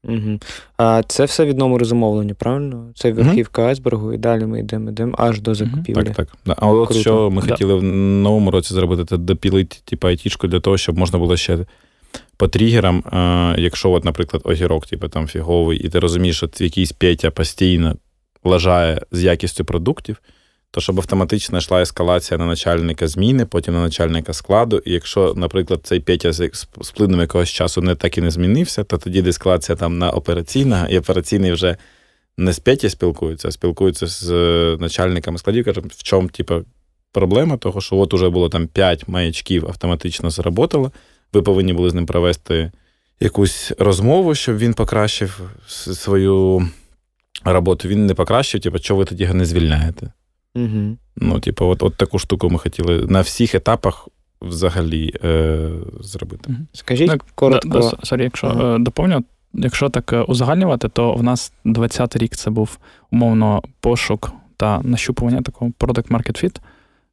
Угу. А це все від номеру замовлення, правильно? Це верхівка айсбергу, і далі ми йдемо, йдемо аж до закупівлі. Так, так. Да. А от Круто. що ми Да. хотіли в новому році зробити, це допілити типу, айтішку для того, щоб можна було ще по тригерам, е, якщо, от, наприклад, огірок, типу, там фіговий, і ти розумієш, що якийсь Петя постійно лажає з якістю продуктів, то щоб автоматично йшла ескалація на начальника зміни, потім на начальника складу. І якщо, наприклад, цей Петя з плином якогось часу не так і не змінився, то тоді ескалація там на операційного, і операційний вже не з Петя спілкується, а спілкується з е, начальниками складів, каже, в чому, типу, проблема, того, що от уже було там 5 маячків автоматично заработало. Ви повинні були з ним провести якусь розмову, щоб він покращив свою роботу. Він не покращив, типу, чого ви тоді його не звільняєте? Угу. Ну, типу, от, от таку штуку ми хотіли на всіх етапах взагалі е, зробити. Скажіть Так, коротко. Да, да, sorry, якщо Ага. е, доповню, якщо так е, узагальнювати, то в нас 20-й рік це був умовно пошук та нащупування такого product market fit.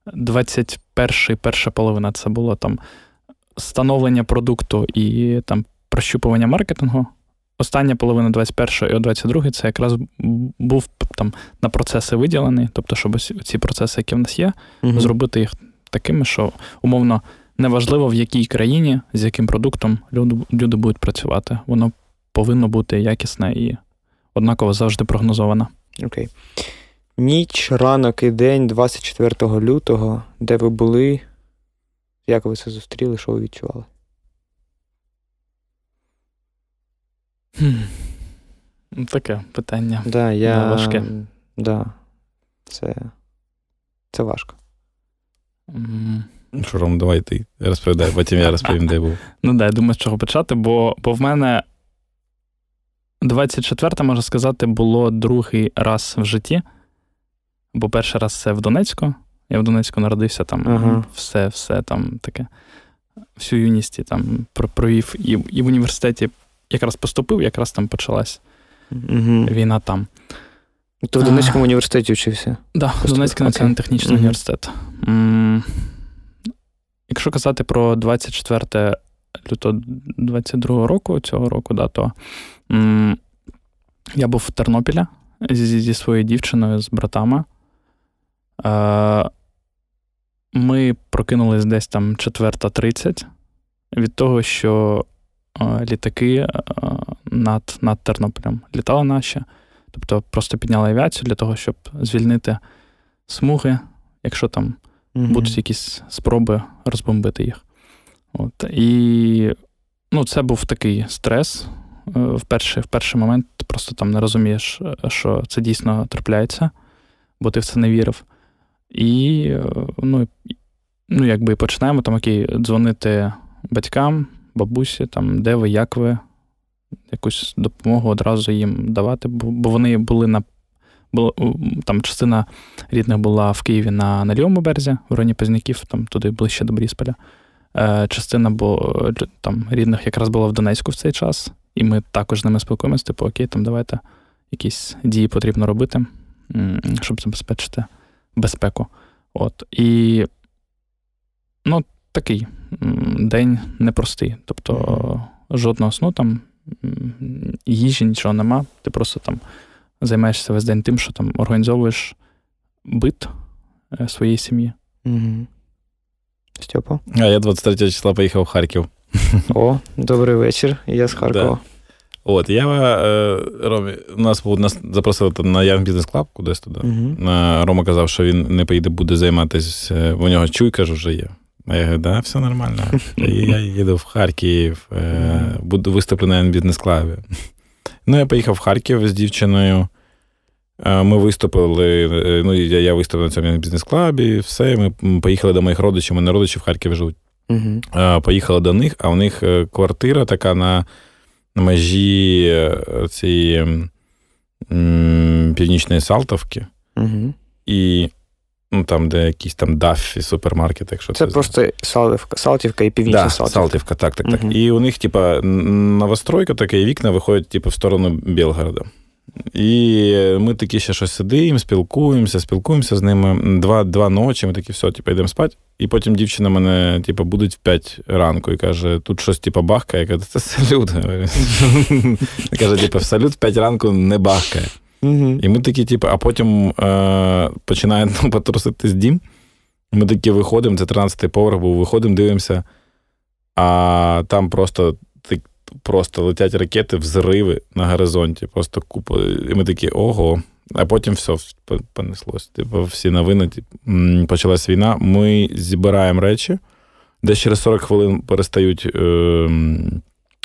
21-й, перша половина це було там становлення продукту і там прощупування маркетингу. Остання половина 21 і 22 це якраз був там на процеси виділений, тобто, щоб ці процеси, які в нас є, Мгм. зробити їх такими, що умовно неважливо в якій країні, з яким продуктом люди, люди будуть працювати. Воно повинно бути якісне і однаково завжди прогнозоване. Окей. Ніч, ранок і день 24 лютого, де ви були? Як ви це зустріли? Що ви відчували? Таке питання. Да, я... Важке. Да. Це... Це важко. М, Що, Ром, давай ти розповідай, потім я розповім, де я був. <laughs> Ну да, я думаю, з чого почати, бо, бо в мене 24 можна сказати, було другий раз в житті. Бо перший раз це в Донецьку. Я в Донецьку народився, там Ага. все, все там таке. Всю юність і там про- провів. І, і в університеті якраз поступив, якраз там почалась Угу. війна там. Ти в Донецькому університеті вчився. Да, Поступив, Донецький національний технічний Мгм. університет. М, Якщо казати про 24 лютого 22 року, цього року, да, то м, я був в Тернопілі зі, зі своєю дівчиною, з братами. Е, ми прокинулись десь там 4.30 від того, що е, літаки е, над, над Тернополем літали наші. Тобто просто підняли авіацію для того, щоб звільнити смуги, якщо там Мгм. будуть якісь спроби розбомбити їх. От. І ну, це був такий стрес. Е, В перший, в перший момент ти просто там не розумієш, е, що це дійсно трапляється, бо ти в це не вірив. І е, ну, ну, якби і починаємо там окей, дзвонити батькам, бабусі, там, де ви, як ви, якусь допомогу одразу їм давати, бо, вони були на було, там частина рідних була в Києві на, на лівому березі, в районі Позняків, там туди ближче до Борисполя. Е, частина бо, там рідних якраз була в Донецьку в цей час. І ми також з ними спілкуємося, типу, окей, там давайте якісь дії потрібно робити, щоб забезпечити безпеку. От. І ну, такий день непростий. Тобто жодного сну там, їжі, нічого нема. Ти просто там займаєшся весь день тим, що там організовуєш бит е, своєї сім'ї. Степа? А я 23 числа поїхав в Харків. О, добрий вечір. Я з Харкова. Да. От, я е, Ромі, нас нас запросили на Young Business Club кудись туди. Uh-huh. Рома казав, що він не поїде, буде займатися. У нього чуйка вже є. <laughs> Я говорю, да, все нормально. Я їду в Харків, е, буду виступлю на Club. Ну, я поїхав в Харків з дівчиною. Ми виступили, ну, я я виступив на цьому бізнес-клабі, все. Ми поїхали до моїх родичів, у мене родичі в Харкові живуть. Uh-huh. Поїхали до них, а у них квартира така на межі е, цієї північної Салтовки. І ну, там, де якісь там даффі, супермаркет, якщо це. Це просто Салтівка, Салтівка і північна да, Салтівка. Салтівка, так, так, так. Угу. І у них, типа, новостройка, таке, і вікна виходять, типу, в сторону Білгорода. І ми такі ще щось сидимо, спілкуємося, спілкуємося з ними. Два два ночі, ми такі, все, типу, йдемо спати. І потім дівчина мене, типу, будуть в 5 ранку і каже, тут щось, типу, бахкає. Я кажу, це салют. <laughs> Каже, типу, в салют в 5 ранку не бахкає. І ми такі, типу, а потім е, починає ну, <laughs> потруситись дім. Ми такі виходимо, це 13-й поверх, був, виходимо, дивимося, а там просто просто летять ракети, взриви на горизонті. Просто купа. І ми такі ого. А потім все понеслось. Типу, всі новини. Типу, почалась війна. Ми збираємо речі, десь через 40 хвилин перестають е,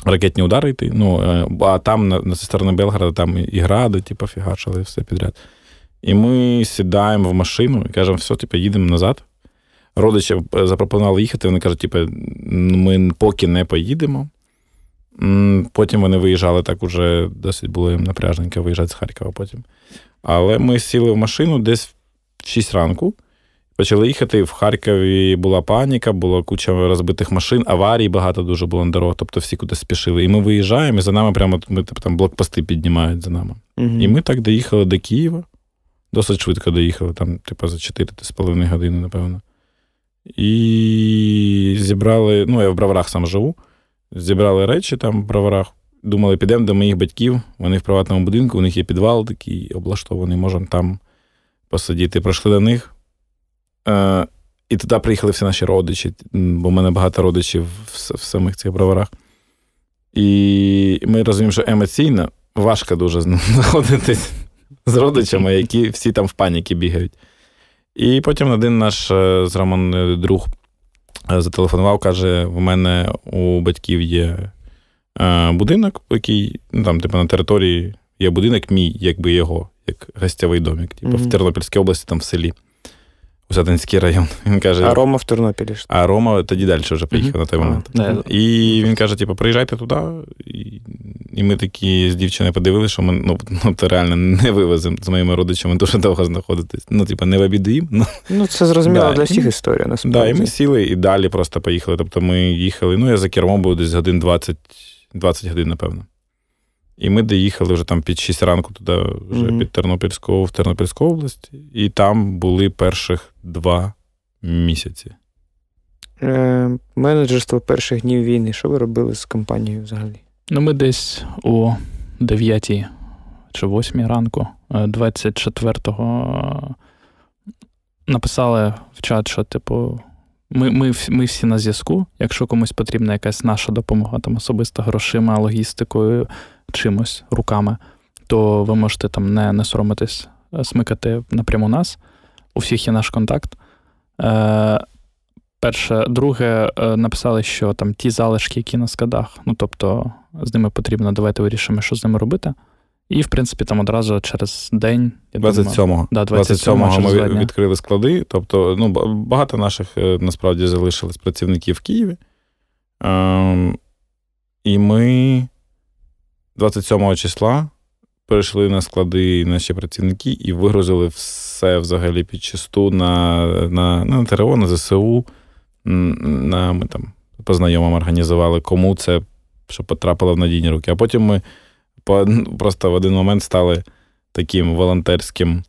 ракетні удари йти. Ну, е, А там, на, на сторони Белграда, там і гради, типу, фігачили, все підряд. І ми сідаємо в машину і кажемо, все, типу, їдемо назад. Родичі е, запропонували їхати, вони кажуть, типу, ми поки не поїдемо. Потім вони виїжджали так уже досить було їм напряжненько виїжджати з Харкова потім. Але ми сіли в машину десь в 6 ранку, почали їхати. В Харкові була паніка, була куча розбитих машин, аварій багато дуже було на дорогах, тобто всі кудись спішили. І ми виїжджаємо, і за нами прямо ми, типу, там блокпости піднімають за нами. Угу. І ми так доїхали до Києва. Досить швидко доїхали, там, типу, за 4-4,5 години, напевно. І зібрали, ну, я в Браварах сам живу зібрали речі там в броварах. Думали, підемо до моїх батьків. Вони в приватному будинку, у них є підвал такий облаштований, можемо там посидіти. Пройшли до них. Е, І туди приїхали всі наші родичі, бо в мене багато родичів в, в самих цих броварах. І ми розуміємо, що емоційно важко дуже <laughs> знаходитись з родичами, які всі там в паніки бігають. І потім один наш е, з Роман друг Е, зателефонував, каже: в мене у батьків є будинок, який ну, там, типу, на території є будинок, мій, якби його, як гостєвий домик, типу, mm-hmm. в Тернопільській області, там в селі. Усатинський район. <laughs> Він каже, А Рома в Тернопілі. А Рома тоді далі вже поїхав mm-hmm. на той момент. Mm-hmm. І він каже: типу, приїжджайте туди. І ми такі з дівчиною подивилися, що ми ну, <laughs> ну, то реально не вивеземо з моїми родичами дуже довго знаходитись. Ну, типу, не в обіду. Ну, ну це зрозуміло <laughs> да. для всіх історія. насправді. Да, і ми сіли і далі просто поїхали. Тобто ми їхали. Ну, я за кермом був десь годин 20 20 годин, напевно. І ми доїхали вже там під 6 ранку туди, вже mm-hmm. під Тернопільську, в Тернопільську область, і там були перших два місяці. Е, Менеджерство перших днів війни. Що ви робили з компанією взагалі? Ну, ми десь о 9 чи 8 ранку, 24-го, е, написали в чат, що, типу, ми ми, ми всі на зв'язку. Якщо комусь потрібна якась наша допомога, там особисто грошима, логістикою, чимось, руками, то ви можете там не не соромитись, е, смикати напряму нас. У всіх є наш контакт. Е, Перше, друге, е, написали, що там ті залишки, які на складах, ну тобто з ними потрібно, давайте вирішимо, що з ними робити. І, в принципі, там одразу через день. 27-го. Да, 27-го 27 ми відкрили склади. Тобто, ну, багато наших е, насправді залишились працівників в Києві. Ем, І ми 27 числа перейшли на склади наші працівники і вигрузили все взагалі під чисту на на, на ТРО, на ЗСУ. На, Ми там по знайомим організували, кому це щоб потрапило в надійні руки. А потім ми по, просто в один момент стали таким волонтерським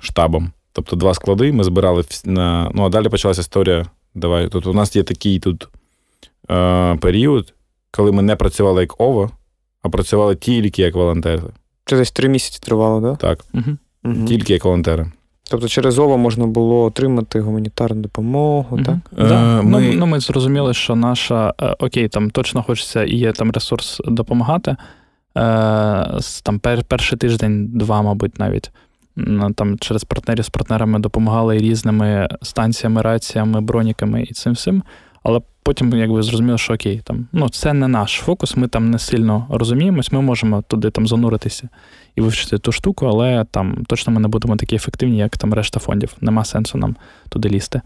штабом. Тобто два склади ми збирали на. Ну, а далі почалася історія. Давай. Тут у нас є такий тут е, період, коли ми не працювали як ОВО, а працювали тільки як волонтери. Це десь три місяці тривало, так? Да? Так. Угу. Тільки як волонтери. Тобто через ОВО можна було отримати гуманітарну допомогу, угу. так? Да. Е, ми... Ну, ну, ми зрозуміли, що наша е, окей, там точно хочеться і є там ресурс допомагати. Е, там пер, Перший тиждень, два, мабуть, навіть. Там Через партнерів з партнерами допомагали різними станціями, раціями, броніками і цим всім. Але потім, якби зрозуміло, що окей, там ну це не наш фокус, ми там не сильно розуміємось, ми можемо туди там зануритися і вивчити ту штуку, але там точно ми не будемо такі ефективні, як там решта фондів. Нема сенсу нам туди лізти.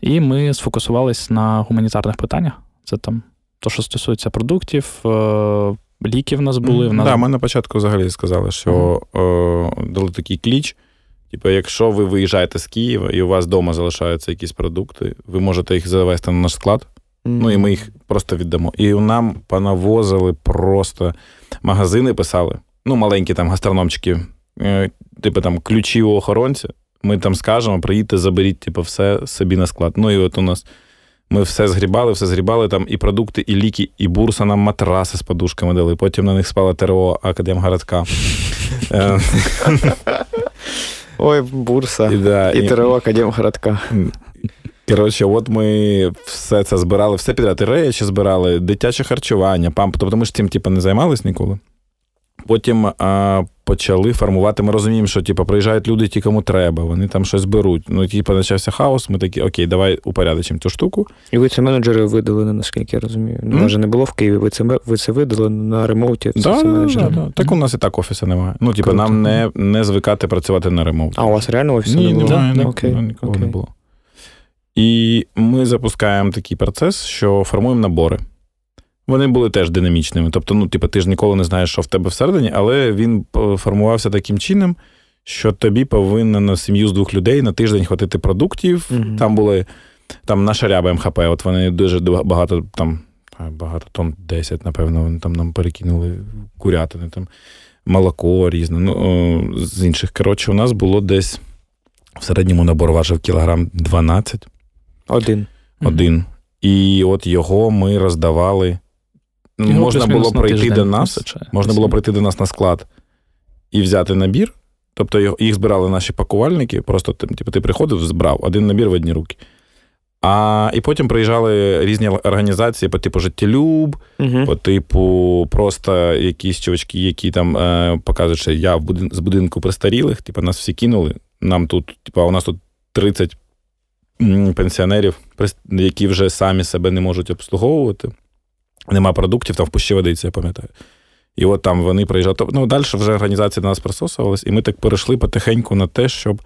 І ми сфокусувались на гуманітарних питаннях. Це там то, що стосується продуктів, е, ліки в нас були. Так, нас... да, ми на початку взагалі сказали, що uh-huh. дали такий кліч. Типу, якщо ви виїжджаєте з Києва і у вас вдома залишаються якісь продукти, ви можете їх завести на наш склад. Ну і ми їх просто віддамо. І нам понавозили просто магазини писали. Ну, маленькі там гастрономчики, е, типу там ключі у охоронця. Ми там скажемо, приїдьте, заберіть, типу, все собі на склад. Ну і от у нас ми все згрібали, все згрібали, там і продукти, і ліки, і бурса нам матраси з подушками дали. Потім на них спала ТРО Академгородка. <laughs> Е, Ой, бурса. І ТРО Академгородка. Коротше, от ми все це збирали, все підряд. І речі збирали, дитяче харчування, памп. Тобто ми ж цим типу, не займалися ніколи. Потім а, почали формувати. Ми розуміємо, що типу, приїжджають люди, ті, кому треба, вони там щось беруть. Ну, типу, почався хаос. Ми такі, окей, давай упорядочимо цю штуку. І ви це менеджери видали, наскільки я розумію. Mm? Може, не було в Києві, ви це ви це видали на ремоуті. Це да, да, да, да. Так у нас і так офісу немає. Ну, типу, нам не не звикати працювати на ремоуті. А у вас реально офісу Ні, не було? Немає, не, окей, ніколи окей. не було. І ми запускаємо такий процес, що формуємо набори. Вони були теж динамічними. Тобто, ну, типу, ти ж ніколи не знаєш, що в тебе всередині, але він формувався таким чином, що тобі повинно на сім'ю з двох людей на тиждень хватити продуктів. Mm-hmm. Там були там наша ряба МХП, от вони дуже багато там. Багато тонн 10, напевно, вони там нам перекинули курятини, там молоко різне. Ну, з інших. Коротше, у нас було десь в середньому набор важив кілограм 12. Один. Один. І от його ми роздавали його можна було прийти до нас, вистачає. можна було прийти до нас на склад і взяти набір. Тобто їх збирали наші пакувальники, просто типу, ти приходив, збрав один набір в одні руки. А і потім приїжджали різні організації по типу життєлюб, uh по типу просто якісь чувачки, які там е, показують, що я в будин, з будинку престарілих, типу, нас всі кинули. Нам тут, типу, у нас тут 30 пенсіонерів, які вже самі себе не можуть обслуговувати нема продуктів, там в пущі водиці, я пам'ятаю. І от там вони приїжджали. Ну, далі вже організація до нас присосувалась, і ми так перейшли потихеньку на те, щоб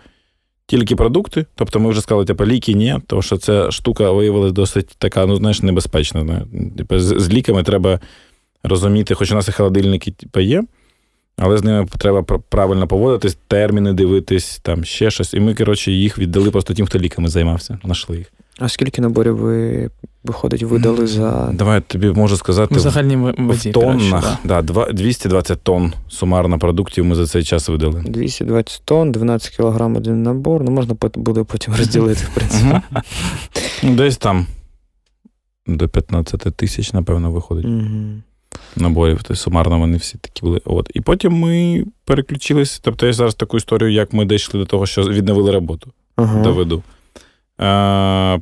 тільки продукти, тобто ми вже сказали, типу, ліки ні, тому що ця штука виявилася досить така, ну, знаєш, небезпечна. Типу, з, з ліками треба розуміти, хоч у нас і холодильники типу, є, але з ними треба правильно поводитись, терміни дивитись, там ще щось. І ми, коротше, їх віддали просто тим, хто ліками займався, знайшли їх. А скільки наборів ви, виходить, видали за. Давай я тобі можу сказати. В загальній воді, в тоннах. Да, 220 тонн сумарно продуктів ми за цей час видали. 220 тонн, 12 кілограм один набор. Ну, можна буде потім розділити, в принципі. Ну, десь там до 15 тисяч, напевно, виходить. Наборів, тобто сумарно вони всі такі були. От. І потім ми переключились. Тобто, я зараз таку історію, як ми дійшли до того, що відновили роботу. Ага. Доведу.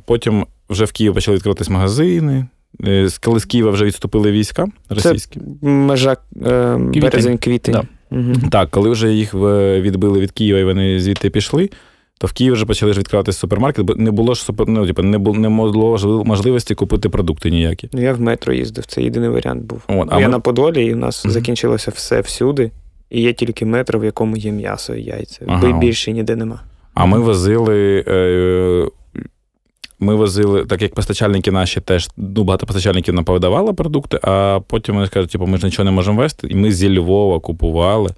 Потім вже в Києві почали відкриватись магазини. Е, коли з Києва вже відступили війська російські. Це межа е, березень-квітень. Да. Угу. Так, коли вже їх відбили від Києва і вони звідти пішли, то в Києві вже почали відкриватися супермаркет, бо не було ж ну, типу, не було не було можливості купити продукти ніякі. Ну, я в метро їздив, це єдиний варіант був. От, я ми... на Подолі, і у нас mm закінчилося все всюди, і є тільки метро, в якому є м'ясо і яйця. Ага. Більше ніде нема. А ми возили. Е, ми возили, так як постачальники наші теж ну, багато постачальників нам повидавали продукти, а потім вони кажуть, типу, ми ж нічого не можемо вести. І ми зі Львова купували,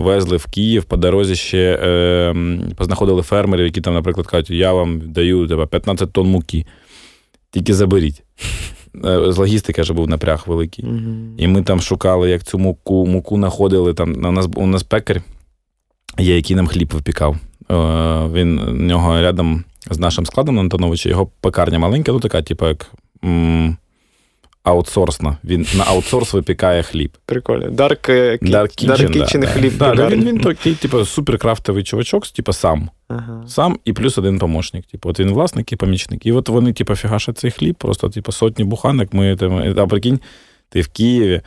везли в Київ, по дорозі ще е, познаходили фермерів, які там, наприклад, кажуть, я вам даю тебе 15 тонн муки, тільки заберіть. <laughs> З логістики вже був напряг великий. Мгм. І ми там шукали, як цю муку, муку знаходили. Там, у, нас, у нас пекар є, який нам хліб випікав. Е, Він у нього рядом з нашим складом на Антоновича, його пекарня маленька, ну така, типу, як м, аутсорсна. Він на аутсорс випікає хліб. Прикольно. Dark Dark Kitchen, Dark Kitchen да. хліб. Да, да, він, він такий, типу, суперкрафтовий чувачок, типу, сам. Ага. Сам і плюс один помощник. Типу, от він власник і помічник. І от вони, типу, фігашать цей хліб, просто типу, сотні буханок. Ми там, а прикинь, ти в Києві.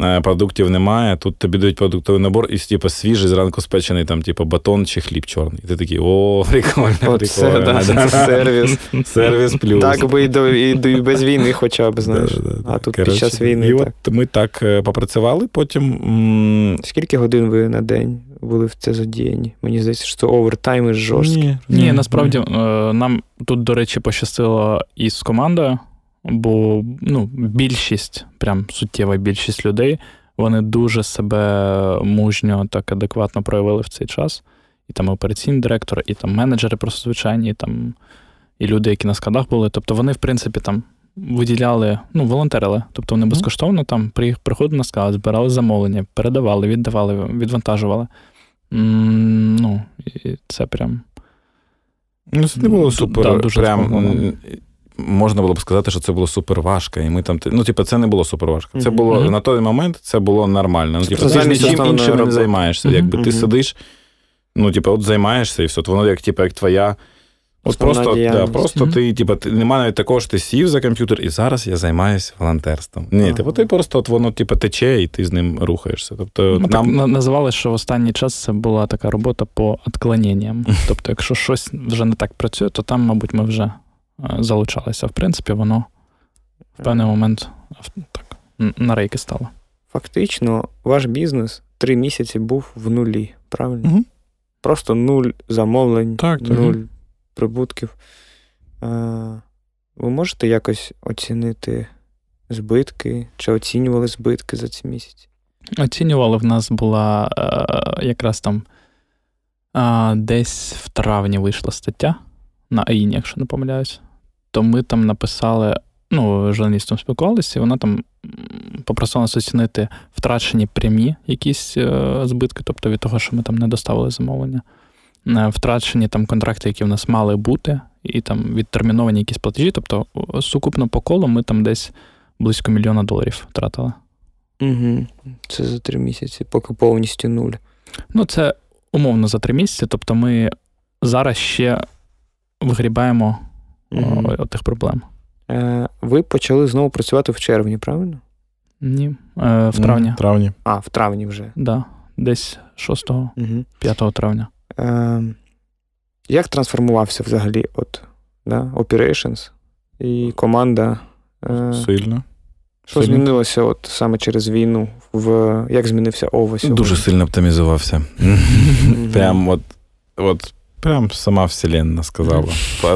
Е, Продуктів немає, тут тобі дають продуктовий набор і типу, свіжий зранку спечений там, типу, батон чи хліб чорний. І ти такий, о, <laughs> прикольно, Оце, прикольно. да, <laughs> це сервіс. Сервіс плюс. Так би і до, і, до- і без війни хоча б, знаєш. Да, да, да. А тут Коротше, під час війни. І так. от ми так е, попрацювали, потім м, Скільки годин ви на день були в це задіяні? Мені здається, що це овертайми жорсткі. Ні, Ні, насправді е, нам тут, до речі, пощастило і з командою, бо ну, більшість, прям суттєва більшість людей, вони дуже себе мужньо так адекватно проявили в цей час. І там операційний директор, і там менеджери просто звичайні, і там і люди, які на складах були. Тобто вони, в принципі, там виділяли, ну, волонтерили. Тобто вони безкоштовно там при- приходили на склад, збирали замовлення, передавали, віддавали, відвантажували. Ну, і це прям. Ну, це не було супер. да, дуже прям, можна було б сказати, що це було супер важко. І ми там, ну, типу, це не було супер важко. Це було Мгм. на той момент це було нормально. Ну, типу, ти нічим іншим не займаєшся. Мгм. Якби ти Мгм. сидиш, ну, типу, от займаєшся і все. От воно як, типу, як твоя. От просто, да, просто Мгм. ти, типу, ти, немає навіть такого, що ти сів за комп'ютер, і зараз я займаюся волонтерством. Ні, Ага. типу, ти просто от воно, типу, тече, і ти з ним рухаєшся. Тобто, Ми нам так називали, що в останній час це була така робота по відклоненням. <laughs> Тобто, якщо щось вже не так працює, то там, мабуть, ми вже залучалися. В принципі, воно в певний момент так на рейки стало. Фактично, ваш бізнес три місяці був в нулі, правильно? Мгм. Просто нуль замовлень, Так, так. нуль прибутків. Ви можете якось оцінити збитки чи оцінювали збитки за ці місяці? Оцінювали, в нас була е, якраз там е, десь в травні вийшла стаття на АІНі, якщо не помиляюсь. То ми там написали, ну, журналістом спілкувалися, і вона там попросила нас оцінити втрачені прямі якісь е, збитки, тобто від того, що ми там не доставили замовлення. Е, Втрачені там контракти, які в нас мали бути, і там відтерміновані якісь платежі. Тобто, сукупно по колу ми там десь близько мільйона доларів втратили. Угу. Це за три місяці, поки повністю нуль. Ну, це умовно за три місяці. Тобто ми зараз ще вигрібаємо Мгм. о, тих проблем. Е, ви почали знову працювати в червні, правильно? Ні. Е, в травні, В травні. А, в травні вже. да. десь 6-5 Угу. травня. Е, як трансформувався взагалі от, да, Operations і команда? Е, Сильно. що сильно. змінилося от саме через війну? В, як змінився ОВА сьогодні? Дуже сильно оптимізувався. <laughs> Прям от, от прям сама вселенна сказала.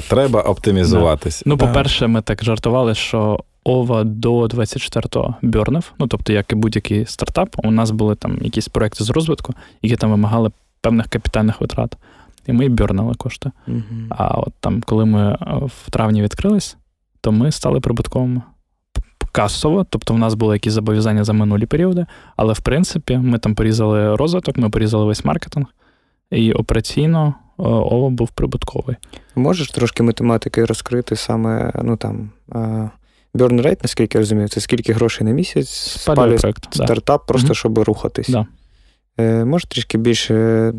Треба оптимізуватись. Ну, по-перше, ми так жартували, що Ова до 24-го бьорнив. Ну, тобто, як і будь-який стартап, у нас були там якісь проекти з розвитку, які там вимагали певних капітальних витрат. І ми бьорнили кошти. Мгм. А от там, коли ми е, в травні відкрились, то ми стали прибутковими касово, тобто в нас були якісь зобов'язання за минулі періоди, але в принципі ми там порізали розвиток, ми порізали весь маркетинг, і операційно е, ОВА був прибутковий. Можеш трошки математики розкрити саме, ну там, е, burn rate, наскільки я розумію, це скільки грошей на місяць Спалює проект. Да. стартап, просто Мгм. щоб рухатись. Да. Е, може трішки більше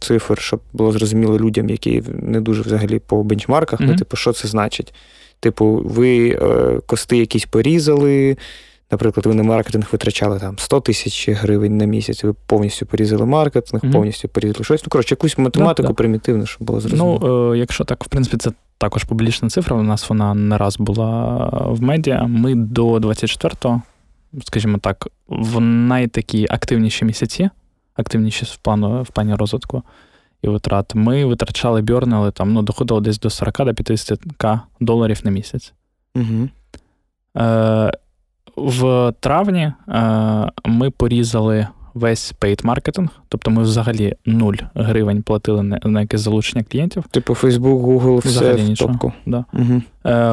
цифр, щоб було зрозуміло людям, які не дуже взагалі по бенчмарках, ну, типу, що це значить? Типу, ви е, кости якісь порізали. Наприклад, ви на маркетинг витрачали там 100 тисяч гривень на місяць, ви повністю порізали маркетинг, Мгм. повністю порізали щось. Ну, коротше, якусь математику да. примітивну, щоб було зрозуміло. Ну, е, якщо так, в принципі, це також публічна цифра. У нас вона не раз була в медіа. Ми до 24-го, скажімо так, в найтакі активніші місяці, активніші в плану в плані розвитку і витрат, ми витрачали бьорнили там, ну, доходило десь до 40 до 50 к доларів на місяць. Угу. Е, в травні е, ми порізали весь paid маркетинг, тобто ми взагалі нуль гривень платили на, якесь залучення клієнтів. Типу Facebook, Google, все Взагалі в нічого. топку. Да. Угу.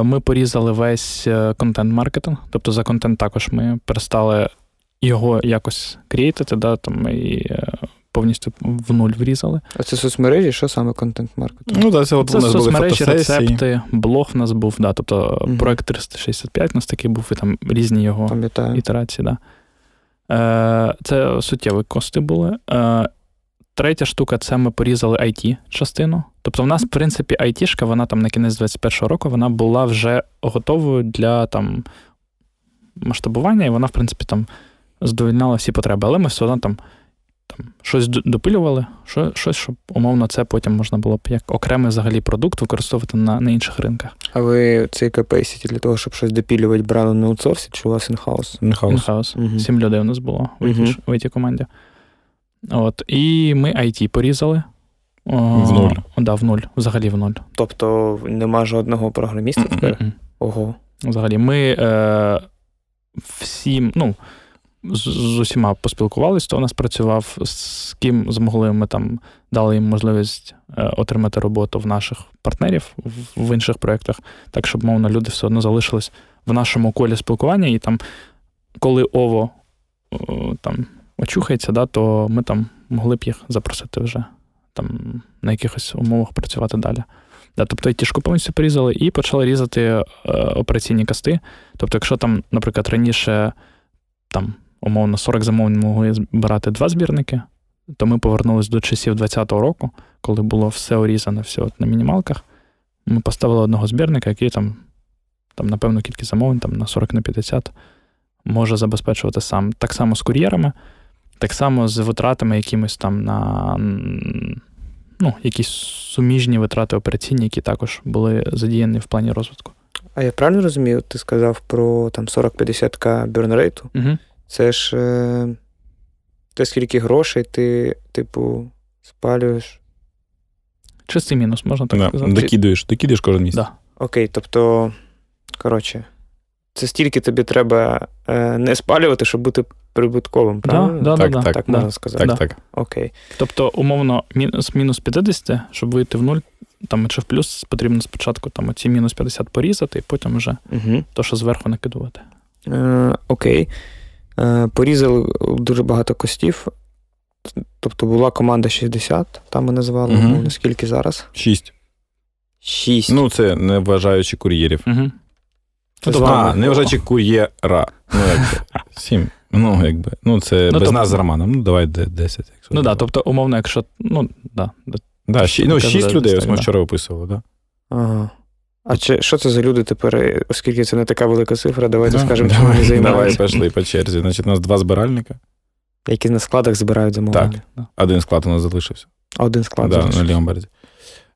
Ми порізали весь е, контент-маркетинг, тобто за контент також ми перестали його якось крієтити, да, там, і повністю в нуль врізали. А це соцмережі, що саме контент-маркетинг? Ну, так, це от Це у нас соцмережі, фотосесії. рецепти, блог в нас був, да, тобто Мгм. проект 365 у нас такий був, і там різні його Пам'ятаю. ітерації. Да. Е, Це суттєві кости були. Е, Третя штука це ми порізали IT частину. Тобто, в нас, в принципі, IT-шка, вона там на кінець 21-го року вона була вже готовою для там масштабування, і вона, в принципі, там задовольняла всі потреби. Але ми все одно там, там щось допилювали, що, щось, щоб умовно це потім можна було б як окремий взагалі продукт використовувати на, на інших ринках. А ви цей capacity для того, щоб щось допилювати, брали на аутсорсі, чи у вас in-house? In-house. In-house. Сім людей у нас було. IT, в IT команді. От. І ми IT порізали. О, В нуль. Да, в нуль. Взагалі в нуль. Тобто нема жодного програміста тепер? Ого. Взагалі, ми е, всім, ну, з, усіма поспілкувалися, хто у нас працював, з ким змогли, ми там дали їм можливість е, отримати роботу в наших партнерів в, інших проєктах, так, щоб, мовно, люди все одно залишились в нашому колі спілкування, і там, коли Ово там очухається, да, то ми там могли б їх запросити вже там на якихось умовах працювати далі. Да, тобто айтішку повністю порізали і почали різати е, операційні касти. Тобто, якщо там, наприклад, раніше там, умовно 40 замовлень могли збирати два збірники, то ми повернулися до часів 2020 року, коли було все урізане, все от на мінімалках. Ми поставили одного збірника, який там, там напевно, кількість замовлень там, на 40 на 50 може забезпечувати сам. Так само з кур'єрами, так само з витратами якимось там на ну, якісь суміжні витрати операційні, які також були задіяні в плані розвитку. А я правильно розумію, ти сказав про там 40-50к бюрнрейту? Угу. Це ж е, те, скільки грошей ти, типу, спалюєш. Чистий мінус, можна так Да, сказати. Докидуєш, докидуєш кожен місяць. Да. Окей, тобто, коротше, це стільки тобі треба е, не спалювати, щоб бути прибутковим, правильно? да, Так, да, так, так да. можна сказати. Так, Да. так. Окей. Тобто, умовно, мінус, мінус 50, щоб вийти в нуль, там чи в плюс, потрібно спочатку там оці мінус 50 порізати, і потім вже Угу. то, що зверху накидувати. Е, окей. Е, порізали дуже багато костів. Тобто була команда 60, там ми називали, Мгм. ну, наскільки зараз? Шість. 6. Ну, це не вважаючи кур'єрів. Угу. Це тобто, А, не вважаючи кур'єра. Ну, якби. <laughs> Сім. Ну, якби. Ну, це Ну, без тобто- нас з Романом. Ну, давай 10. Якщо Ну так, да, тобто, умовно, якщо. Ну, да, Да, ші, ну, Таке шість людей, десь ось ми так, вчора виписували, да? Ага. А чи, що це за люди тепер, оскільки це не така велика цифра, давайте Да. скажемо, чим вони давай, пішли по черзі. Значить, у нас два збиральника. Які на складах збирають замовлення. да. Один склад у нас залишився. Один склад да, залишився. на лівому березі.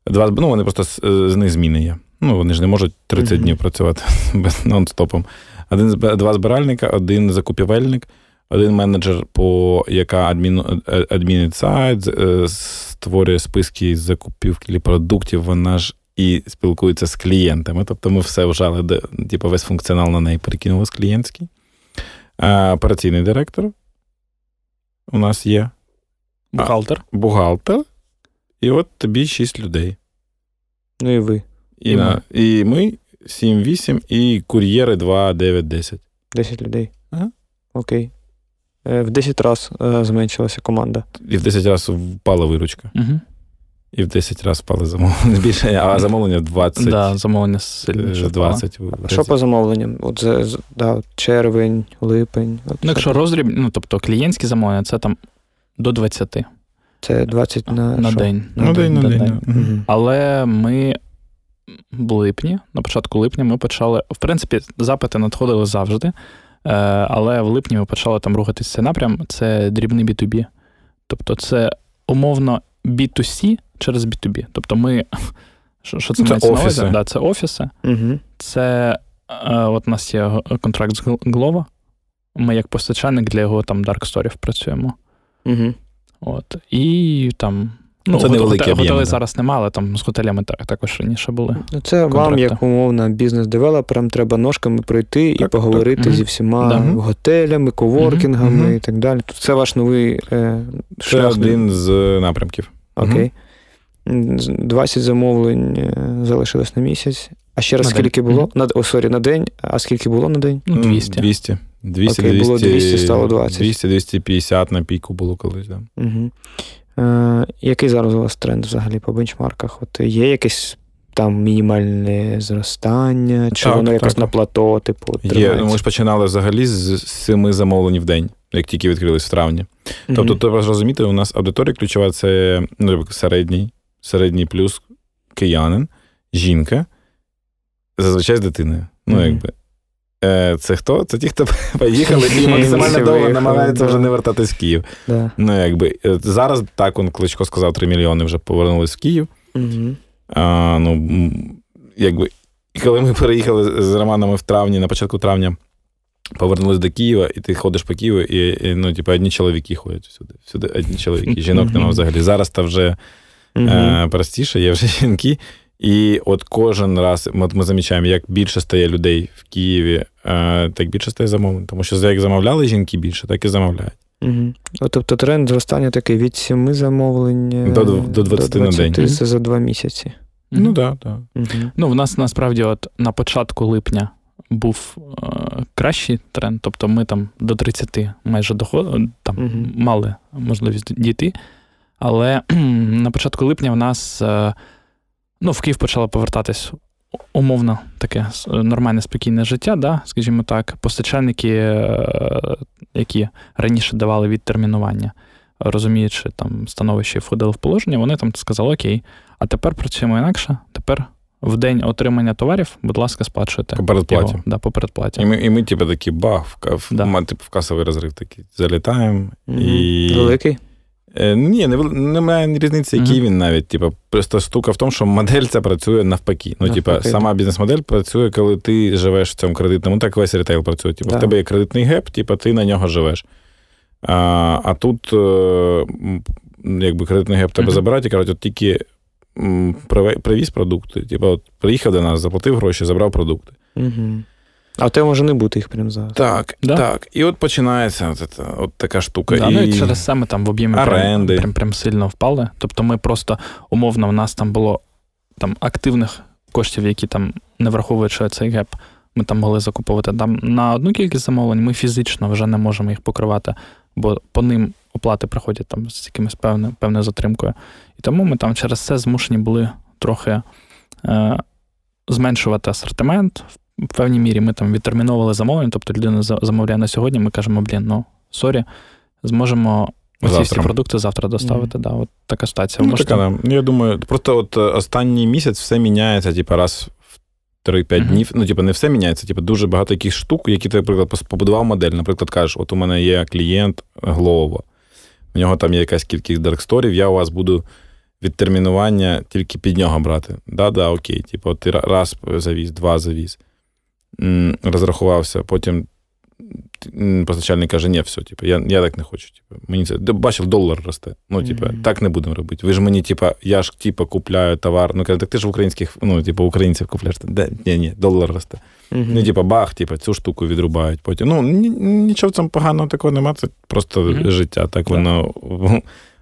Два, ну, вони просто з, з них зміни є. Ну, вони ж не можуть 30 Мгм. днів працювати <laughs> нон-стопом. Один, два збиральника, один закупівельник, один менеджер, по, яка адмін, е, адмінить сайт, е, створює списки закупівлі продуктів, вона ж і спілкується з клієнтами. Тобто ми все вжали, типу, весь функціонал на неї перекинули з клієнтський. А, операційний директор у нас є Бухгалтер. бухгалтер, і от тобі 6 людей. Ну і ви. І, І на, і ми 7-8, і кур'єри 2, 9, 10. 10 людей. Ага. Окей. Е, В 10 разів е, зменшилася команда. І в 10 разів впала виручка. Угу. І в 10 разів впали замовлення. Більше, а замовлення 20. Да, замовлення е, сильніше. 20. А що по замовленням? От за, да, червень, липень. От Ну, якщо там? роздріб, ну тобто клієнтські замовлення, це там до 20 Це 20 на, на що? день. Ну, день на день. Мгм. Мгм. Але ми в липні, на початку липня, ми почали. В принципі, запити надходили завжди. е, Але в липні ми почали там рухатися цей напрям. Це дрібний B2B. Тобто, це умовно B2C через B2B. Тобто, ми. <laughs> Що, що це, Це мається на увазі? офіси. Да, це офіси. Мгм. Це е, от у нас є контракт з Glova. Ми як постачальник для його там Dark Story працюємо. Мгм. От. І там Ну, це невеликі готелі зараз немає, але там з готелями так, також раніше були. Ну, Це вам, як умовно, бізнес-девелоперам, треба ножками пройти і поговорити так. зі всіма Да. готелями, коворкінгами Мгм. і так далі. Це ваш новий е, Це шлях. один з напрямків. Окей. М, 20 замовлень е, залишилось на місяць. А ще раз На день. скільки було? Мгм. На, о, sorry, на день. А скільки було на день? Ну, 200. 200. 200, Окей, 200, було 200, стало 20. 200, 250 на піку було колись. Да. Угу. Е, який зараз у вас тренд взагалі по benchmark ах? От є якесь там мінімальне зростання, чи Так, воно якось так. на плато, типу, Є, тримається? ну, ми ж починали взагалі з семи замовлень в день, як тільки відкрились в травні. Тобто, треба зрозуміти, у нас аудиторія ключова це ну, середній, середній плюс киянин, жінка, зазвичай з дитиною. Ну, Мгм. якби. Е, Це хто? Це ті, хто <laughs> поїхали і максимально довго намагаються вже не вертатись в Київ. Да. Ну, якби е, зараз так он Кличко сказав, 3 мільйони вже повернулись в Київ. А, ну, якби, і коли ми переїхали з Романами в травні, на початку травня, повернулись до Києва, і ти ходиш по Києву, і, і ну, типу, одні чоловіки ходять всюди. Всюди одні чоловіки. Жінок нема взагалі. Зараз то вже е, простіше, є вже <laughs> жінки. І от кожен раз от ми замічаємо, як більше стає людей в Києві, е, так більше стає замовлень. Тому що як замовляли жінки більше, так і замовляють. Угу. Тобто тренд зростання такий від 7 замовлень е, До- до 20 на день. Це за два місяці. Мгм. Ну так, так. Угу. Ну, в нас насправді, от на початку липня був е, кращий тренд, тобто ми там до 30 майже доходили, там Мгм. мали можливість дійти. Але на початку липня в нас е, ну, в Київ почало повертатись умовно таке нормальне спокійне життя, да, скажімо так, постачальники, е, які раніше давали відтермінування, розуміючи там становище і входили в положення, вони там сказали: Окей, а тепер працюємо інакше. Тепер в день отримання товарів, будь ласка, сплачуйте. По передплаті. Його, да, по передплаті. І ми, і ми типу, такі бах, в, Да. ма- типу, в касовий розрив такий. Залітаємо. І... Великий? Е, ні, не, немає різниці, який він навіть. Типу, просто штука в тому, що модель ця працює навпаки. Ну, типу, сама бізнес-модель працює, коли ти живеш в цьому кредитному. Ну, так весь ретейл працює. Типу, Да. в тебе є кредитний gap, типу, ти на нього живеш. А, а тут, е, якби кредитний gap тебе забирають і кажуть, от тільки привіз продукти. Типу, от приїхав до нас, заплатив гроші, забрав продукти. Угу. А у тебе може не бути їх прямо зараз. Так, Да. так. І от починається от, от така штука. Да, і... ну і через це ми там в об'ємі прям, прям, прям сильно впали. Тобто ми просто умовно, в нас там було там активних коштів, які там не враховуючи цей геп, ми там могли закуповувати там на одну кількість замовлень, ми фізично вже не можемо їх покривати, бо по ним оплати приходять там з якимось певною, певною затримкою. І тому ми там через це змушені були трохи е, зменшувати асортимент. В певній мірі ми там відтерміновували замовлення, тобто людина замовляє на сьогодні, ми кажемо, блін, ну sorry, зможемо оці всі продукти завтра доставити. Да, от така ситуація. Ну, можете- така, да. Ну, я думаю, просто от е, останній місяць все міняється, типу, раз в 3-5 Мгм. днів. Ну, типу, не все міняється, типу, дуже багато якихось штук, які ти, наприклад, побудував модель. Наприклад, кажеш, от у мене є клієнт Glovo, у нього там є якась кількість dark store ів, я у вас буду відтермінування тільки під нього брати. Да-да, окей. Типу, ти раз завіз, два завіз, розрахувався, потім постачальник каже, ні, все, типу, я, я так не хочу. Типу, мені це бачив, долар росте. Ну, типу, Мгм. так не будемо робити. Ви ж мені, типу, я ж типу, купляю товар. Ну, каже, так ти ж в українських, ну, типу, українців купляєш. Де, ні, ні, долар росте. Угу. Ну, типу, бах, типу, цю штуку відрубають. Потім. Ну, нічого в цьому поганого такого нема, це просто Мгм. життя, так воно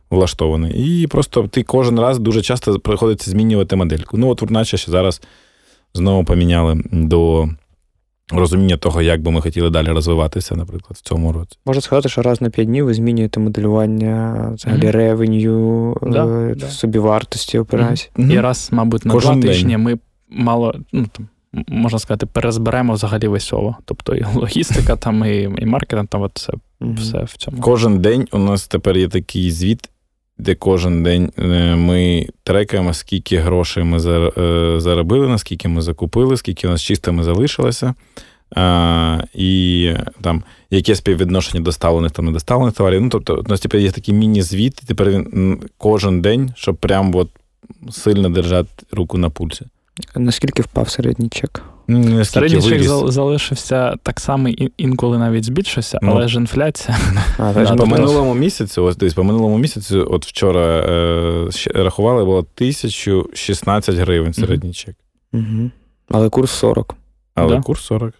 влаштоване. І просто ти кожен раз дуже часто приходиться змінювати модельку. Ну, от, наче ще зараз знову поміняли до розуміння того, як би ми хотіли далі розвиватися, наприклад, в цьому році. Можна сказати, що раз на 5 днів ви змінюєте моделювання взагалі Мгм. ревеню, Да, е, да. собівартості операцій. І раз, мабуть, на Кожен два день. тижні ми мало, ну там. Можна сказати, перезберемо взагалі весь ОВО. Тобто і логістика, там, і, і маркетинг, там от все, Мгм. все в цьому. Кожен день у нас тепер є такий звіт, де кожен день е, ми трекаємо, скільки грошей ми е, заробили, наскільки ми закупили, скільки у нас чистими залишилося. І там яке співвідношення доставлених та недоставлених товарів. Ну, тобто, у нас тепер є такий міні-звіт, і тепер він кожен день, щоб прям от сильно держати руку на пульсі. Наскільки впав середній чек? Середній чек залишився так само, інколи навіть збільшився, Ну. але ж інфляція. <laughs> А, так, По ну, минулому місяцю, ось дивись, по минулому місяцю, от вчора е, рахували, було 1016 гривень середній чек. Угу. Але курс 40. Але Да. курс 40.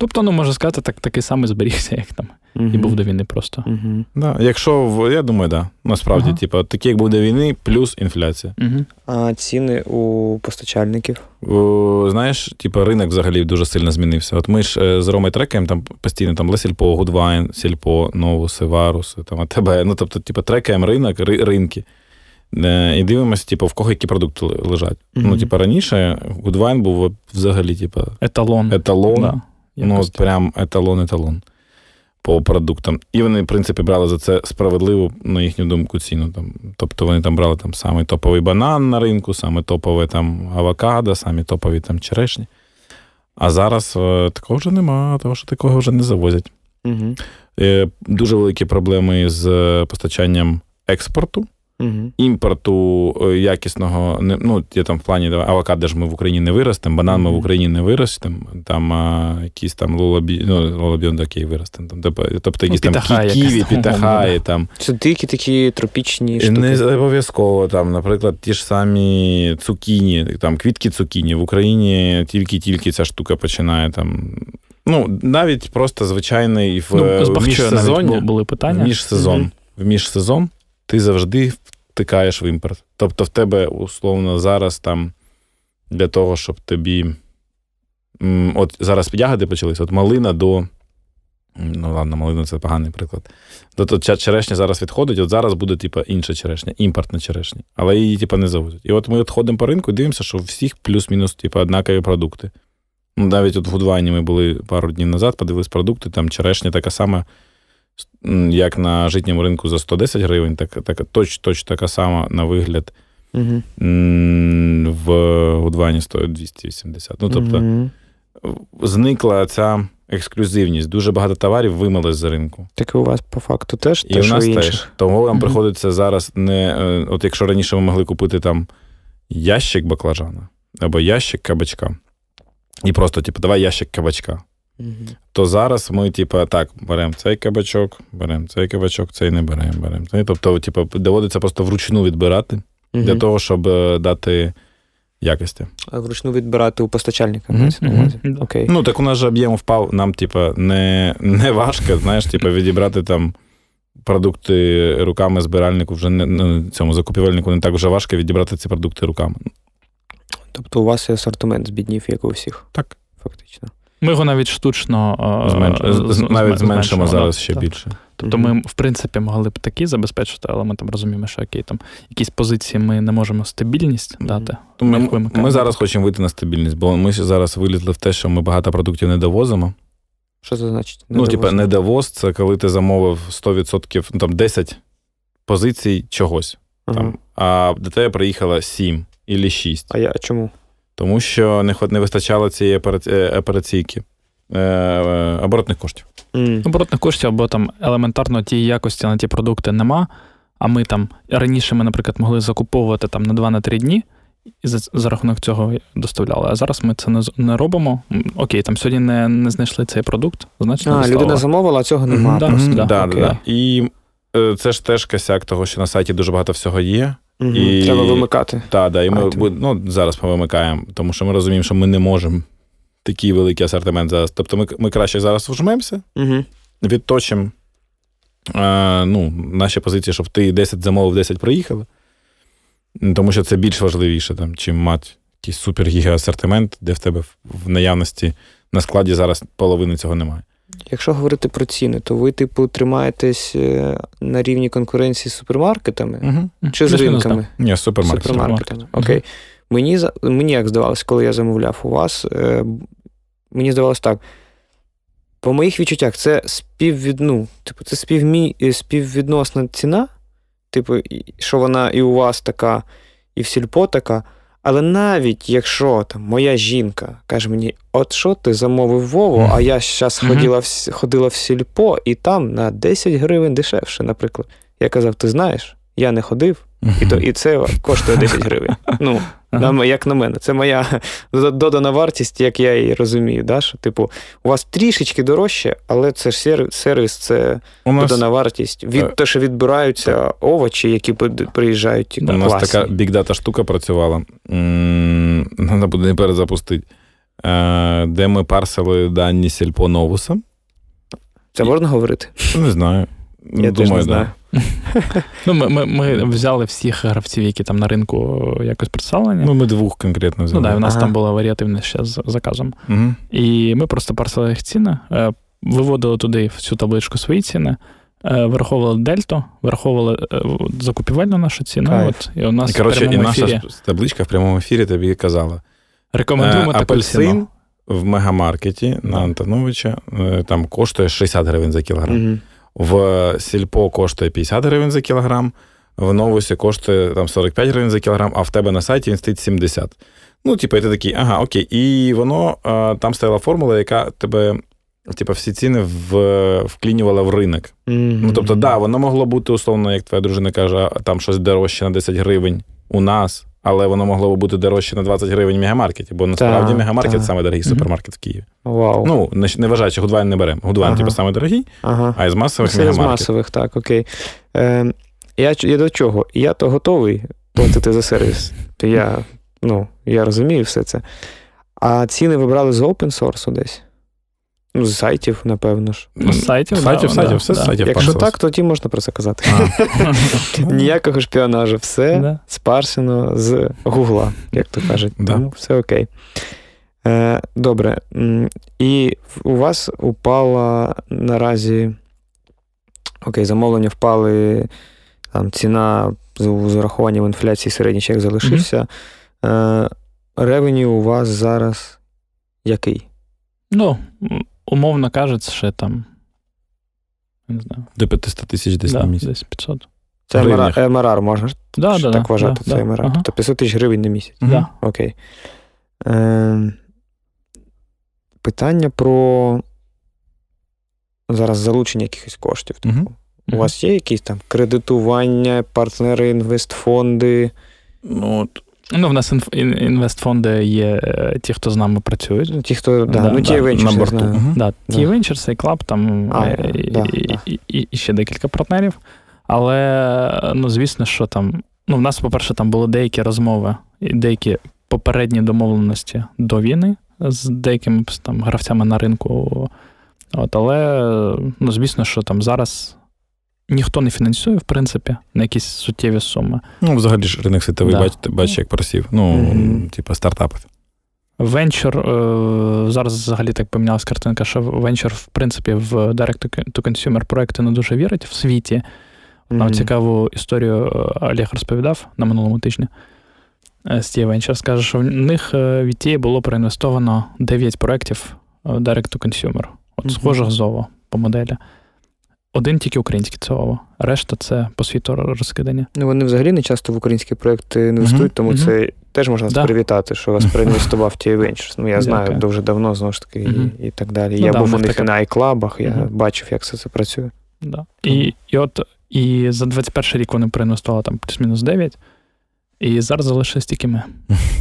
Тобто, ну можна сказати, так, такий самий зберігся, як там Угу. і був до війни просто. Угу. Да. Якщо в- я думаю, да. Насправді, Ага. типу, такі, як був до війни, плюс інфляція. Угу. А ціни у постачальників. О, знаєш, типу, ринок взагалі дуже сильно змінився. От ми ж е, з Ромою трекаємо там постійно там Лесільпо, Гудвайн, Сільпо, Новуси, Варуси, там АТБ. Ну, тобто, типу, трекаємо ринок, ри- ринки. Е, І дивимося, типу, в кого які продукти лежать. Мгм. Ну, типу, раніше Гудвайн був взагалі, типу, Еталон. еталон. Да, ну, от прям еталон-еталон по продуктам. І вони, в принципі, брали за це справедливу, на їхню думку, ціну. Там. Тобто вони там брали там самий топовий банан на ринку, саме топове там авокадо, самі топові там черешні. А зараз е, такого вже нема, того що такого вже не завозять. Угу. Е, дуже великі проблеми з е, постачанням експорту. Угу. Імпорту е, якісного, ну, є там в плані авокадо ж ми в Україні не виростемо, банан ми в Україні не виростемо, там а, якісь там лолобі, ну, лолобіон такий виростемо. Там, тобто, якісь там пітаха кі- ківі, пітахаї, там. Це дикі такі тропічні штуки. Не обов'язково, там, наприклад, ті ж самі цукіні, там, квітки цукіні. В Україні тільки-тільки ця штука починає там. Ну, навіть просто звичайний в, Ну, в міжсезоння. були В питання. міжсезон. Мгм. В міжсезон ти завжди втикаєш в імпорт. Тобто в тебе, условно, зараз там для того, щоб тобі. От зараз ягоди почалися, от малина до. Ну, ладно, малина це поганий приклад. Ця черешня зараз відходить, от зараз буде, типу, інша черешня, імпортна черешня. Але її, типу, не завозять. І от ми от ходимо по ринку і дивимося, що у всіх плюс-мінус, типу, однакові продукти. Ну, навіть от в Гудвайні ми були пару днів назад, подивились продукти, там черешня така сама, як на житньому ринку за 110 гривень, так, так, точ, точ така сама на вигляд Угу. в Гудвайні стоїть 280. Ну, тобто, Угу. зникла ця ексклюзивність. Дуже багато товарів вимили з ринку. Так і у вас по факту теж І те, у нас у теж. Тому нам Мгм. приходиться зараз не. е, От якщо раніше ми могли купити там ящик баклажана або ящик кабачка, і просто, типу, давай ящик кабачка. Мгм. То зараз ми, типу, так, беремо цей кабачок, беремо цей кабачок, цей не беремо, беремо цей. Тобто, типу, доводиться просто вручну відбирати для того, щоб е, дати якості. А вручну відбирати у постачальника. Увазі. Да. Окей. Ну, так у нас же об'єм впав, нам, типу, не, не важко, знаєш, типу, відібрати там продукти руками збиральнику вже не ну, цьому закупівельнику не так вже важко відібрати ці продукти руками. Тобто у вас і асортимент збіднів, як у всіх. Так. Фактично. Ми його навіть штучно е, Зменш... Навіть зменшимо зараз ще так. більше. Тобто ми, в принципі, могли б такі забезпечити, але ми там розуміємо, що окей, там якісь позиції ми не можемо стабільність дати. Ми, ми, зараз хочемо вийти на стабільність, бо ми зараз вилізли в те, що ми багато продуктів не довозимо. Що це значить? ну, типа, недовоз це коли ти замовив 100%, ну там 10 позицій чогось. Ага. Там, а до тебе приїхало 7 або 6. А я чому? Тому що не, не вистачало цієї е, операційки, е, е, оборотних коштів. Оборотних коштів або там елементарно тієї якості на ті продукти нема. А ми там раніше ми, наприклад, могли закуповувати там на 2-3 дні. І за, за рахунок цього доставляли. А зараз ми це не, не робимо. Окей, там сьогодні не, не знайшли цей продукт, значить не А, доставили. людина замовила, а цього нема. Мгм, да. просто. да, да, окей. да, да. І е, це ж теж косяк того, що на сайті дуже багато всього є. Мгм. І- Треба вимикати. Та, да, і ми ну, зараз ми вимикаємо, тому що ми розуміємо, що ми не можемо такий великий асортимент зараз. Тобто ми, ми краще зараз вжмемося, Угу. відточимо е, ну, наші позиції, щоб ти 10 замовив, 10 проїхали. Тому що це більш важливіше, там, чим мати якийсь супер асортимент, де в тебе в- в наявності на складі зараз половини цього немає. Якщо говорити про ціни, то ви, типу, тримаєтесь е, на рівні конкуренції з супермаркетами Угу. чи з ринками? Ні, супермаркет. Супермаркетами. Супермаркет. Окей. Мені, мені як здавалось, коли я замовляв у вас, е, мені здавалось так. По моїх відчуттях, це співвід... ну, типу, це співмі... е, співвідносна ціна, типу, що вона і у вас така, і в сільпо така. Але навіть якщо там моя жінка каже мені, от що ти замовив Вову, а я зараз ходила, в, ходила в сільпо, і там на 10 гривень дешевше, наприклад. Я казав, ти знаєш, я не ходив, і, то, і це коштує 10 гривень. Ну, Ага. Як на мене, це моя <laughs> додана вартість, як я її розумію. Да? Що, Типу, у вас трішечки дорожче, але це ж сервіс, це у нас... додана вартість. Від е, те, що відбираються так. овочі, які приїжджають. У нас класні. така бікдата штука працювала. Треба буде не перезапустити. Е, де ми парсили дані сільпо новуса. Це можна говорити? Не знаю. Я Думаю, не знаю. Ну, Ми ми, ми взяли всіх гравців, які там на ринку якось представлені. Ну, ми двох конкретно взяли. Ну, да, У нас ага. там була варіативність ще з заказом. Угу. І ми просто парсили їх ціни, е, виводили туди в цю табличку свої ціни, е, враховували дельту, враховували закупівельну нашу ціну. От, І у нас і, коротше, в і наша ефірі... табличка в прямому ефірі тобі казала. Рекомендуємо таку апельсин в мегамаркеті на Антоновича там коштує 60 гривень за кілограм. Угу. В Сільпо коштує 50 гривень за кілограм, в Новусі коштує там 45 гривень за кілограм, а в тебе на сайті він стоїть 70. Ну, типу, і ти такий, ага, окей. І воно там стояла формула, яка тебе. Типа всі ціни в, вклінювала в ринок. Mm-hmm. Ну, тобто, да, воно могло бути, условно, як твоя дружина каже, там щось дорожче на 10 гривень у нас, але воно могло б бути дорожче на 20 гривень в мегамаркеті, бо насправді та, мегамаркет та. саме дорогий супермаркет в Києві. Вау. Ну, не, не вважаючи, Гудвайн не беремо. Гудвайн, ага. типу, саме дорогий, ага. а із масових Це мегамаркет. з масових, так, окей. Е, я, я до чого? Я то готовий платити за сервіс. Я, ну, я розумію все це. А ціни ви брали з open source десь? Ну, з сайтів, напевно ж. З сайтів, сайтів, да, сайтів, все да. сайтів. Якщо так, тоді можна про це казати. <laughs> Ніякого шпіонажу, все спарсено з Гугла, як то кажуть. Тому все окей. Е, Добре. І у вас упала наразі. Окей, замовлення впали. Там ціна з урахуванням інфляції середній чек залишився. Е, Ревеню у вас зараз який? Ну, умовно кажуть, ще там. Не знаю. До 500 тисяч десь да, на місяць. Десь 500. Це МРР, МРР можна да, да, так вважати, це МРР. Ага. Тобто 500 тисяч гривень на місяць. Да. Окей. Е, Питання про зараз залучення якихось коштів. Угу. У вас є якісь там кредитування, партнери, інвестфонди? Ну, от Ну, в нас інвестфонди є е, ті, хто з нами працюють. Ті, хто да, да, ну, ті да, на борту. Угу. Да, Ті Ventures, і Club, там а, е, і, да, і, і, і ще декілька партнерів. Але, ну, звісно, що там. Ну, в нас, по-перше, там були деякі розмови, і деякі попередні домовленості до війни з деякими там гравцями на ринку. От, Але, ну, звісно, що там зараз ніхто не фінансує, в принципі, на якісь суттєві суми. Ну, взагалі ж ринок світовий, да. бачите, бачите, як просів. Ну, mm-hmm. типу, стартапи. Венчур, е, зараз взагалі так помінялась картинка, що венчур, в принципі, в direct-to-consumer проекти не дуже вірить в світі. Нам mm-hmm. цікаву історію е, Олег розповідав на минулому тижні е, з тієї венчур. Скаже, що в них від тієї було проінвестовано 9 проєктів direct-to-consumer, от mm-hmm. схожих зово по моделі. Один тільки український ЦОВО, решта це по світу розкидані. Ну вони взагалі не часто в українські проекти інвестують, тому uh-huh. це теж можна да. привітати, що вас проінвестував ті Ventures. Ну я знаю Дякую. дуже давно знову ж таки uh-huh. і, і так далі. Ну, я да, був у них таке... на iClub, я бачив, як все це працює. Да. І і от і за 21 рік вони проінвестували там плюс-мінус 9. І зараз залишилось тільки ми.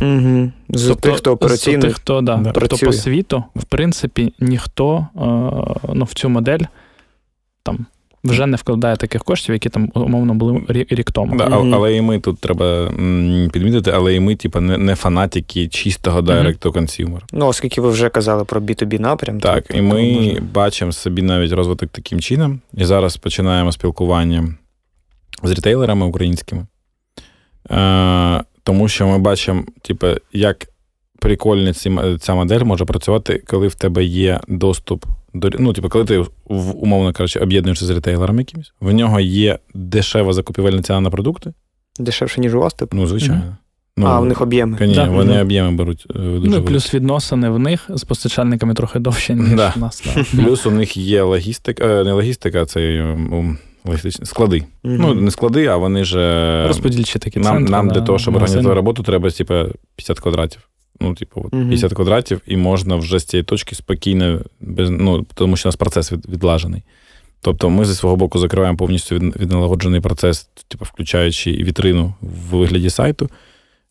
Угу. З тобто, тих, хто операційно тих, хто, да, да. Тобто по світу, в принципі, ніхто ну, в цю модель там вже не вкладає таких коштів, які там умовно були рік тому. Да, mm-hmm. Але і ми тут треба підмітити, але і ми, типу, не не фанатики чистого direct to consumer. Ну, оскільки ви вже казали про B2B напрям. Так, то, і ми можна... бачимо собі навіть розвиток таким чином. І зараз починаємо спілкування з рітейлерами українськими. Е, Тому що ми бачимо, типу, як прикольно ця модель може працювати, коли в тебе є доступ ну, типу, коли ти умовно кажучи, об'єднуєшся з ретейлером якимось, в нього є дешева закупівельна ціна на продукти. Дешевше, ніж у вас, типу? Ну, звичайно. Угу. Ну, А, в них об'єми. Конечно, да. Вони об'єми беруть. Е, дуже Ну, Плюс відносини в них з постачальниками трохи довше, ніж да. у нас. Да. <laughs> Плюс у них є логістика, е, не логістика, а це логістичні склади. Угу. Ну, не склади, а вони ж. Е, Розподільчі такі нам, центри. Нам для того, щоб організувати роботу, треба типу, 50 квадратів. Ну, типу, от 50 квадратів, і можна вже з цієї точки спокійно, без, ну, тому що у нас процес від, відлажений. Тобто ми зі свого боку закриваємо повністю відналагоджений процес, типу, включаючи і вітрину в вигляді сайту.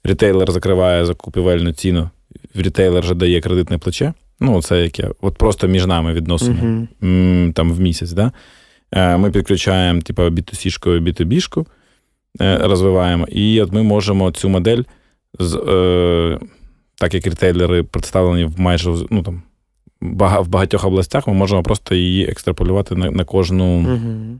Рітейлер закриває закупівельну ціну, рітейлер вже дає кредитне плече. Ну, це яке, от просто між нами відносини uh-huh. там в місяць. Да? Е, ми підключаємо типу, B2C-шку і B2B-шку, е, розвиваємо, і от ми можемо цю модель, з, е, так як рітейлери представлені в майже ну, там, в багатьох областях, ми можемо просто її екстраполювати на на кожну uh-huh.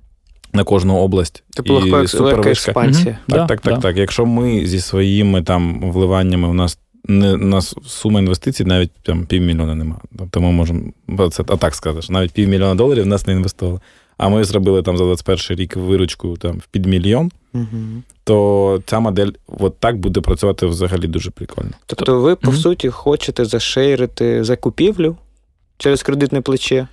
на кожну область. Тобто легко легка експансія. Так, да, так, так, да. так. Якщо ми зі своїми там вливаннями у нас не у нас сума інвестицій навіть там півмільйона немає. Тобто ми можемо це а так сказати, навіть півмільйона доларів в нас не інвестували. А ми зробили там за 21 рік виручку там в підмільйон, угу. то ця модель от так буде працювати взагалі дуже прикольно. Тобто, ви, по угу. суті, хочете зашейрити закупівлю через кредитне плече.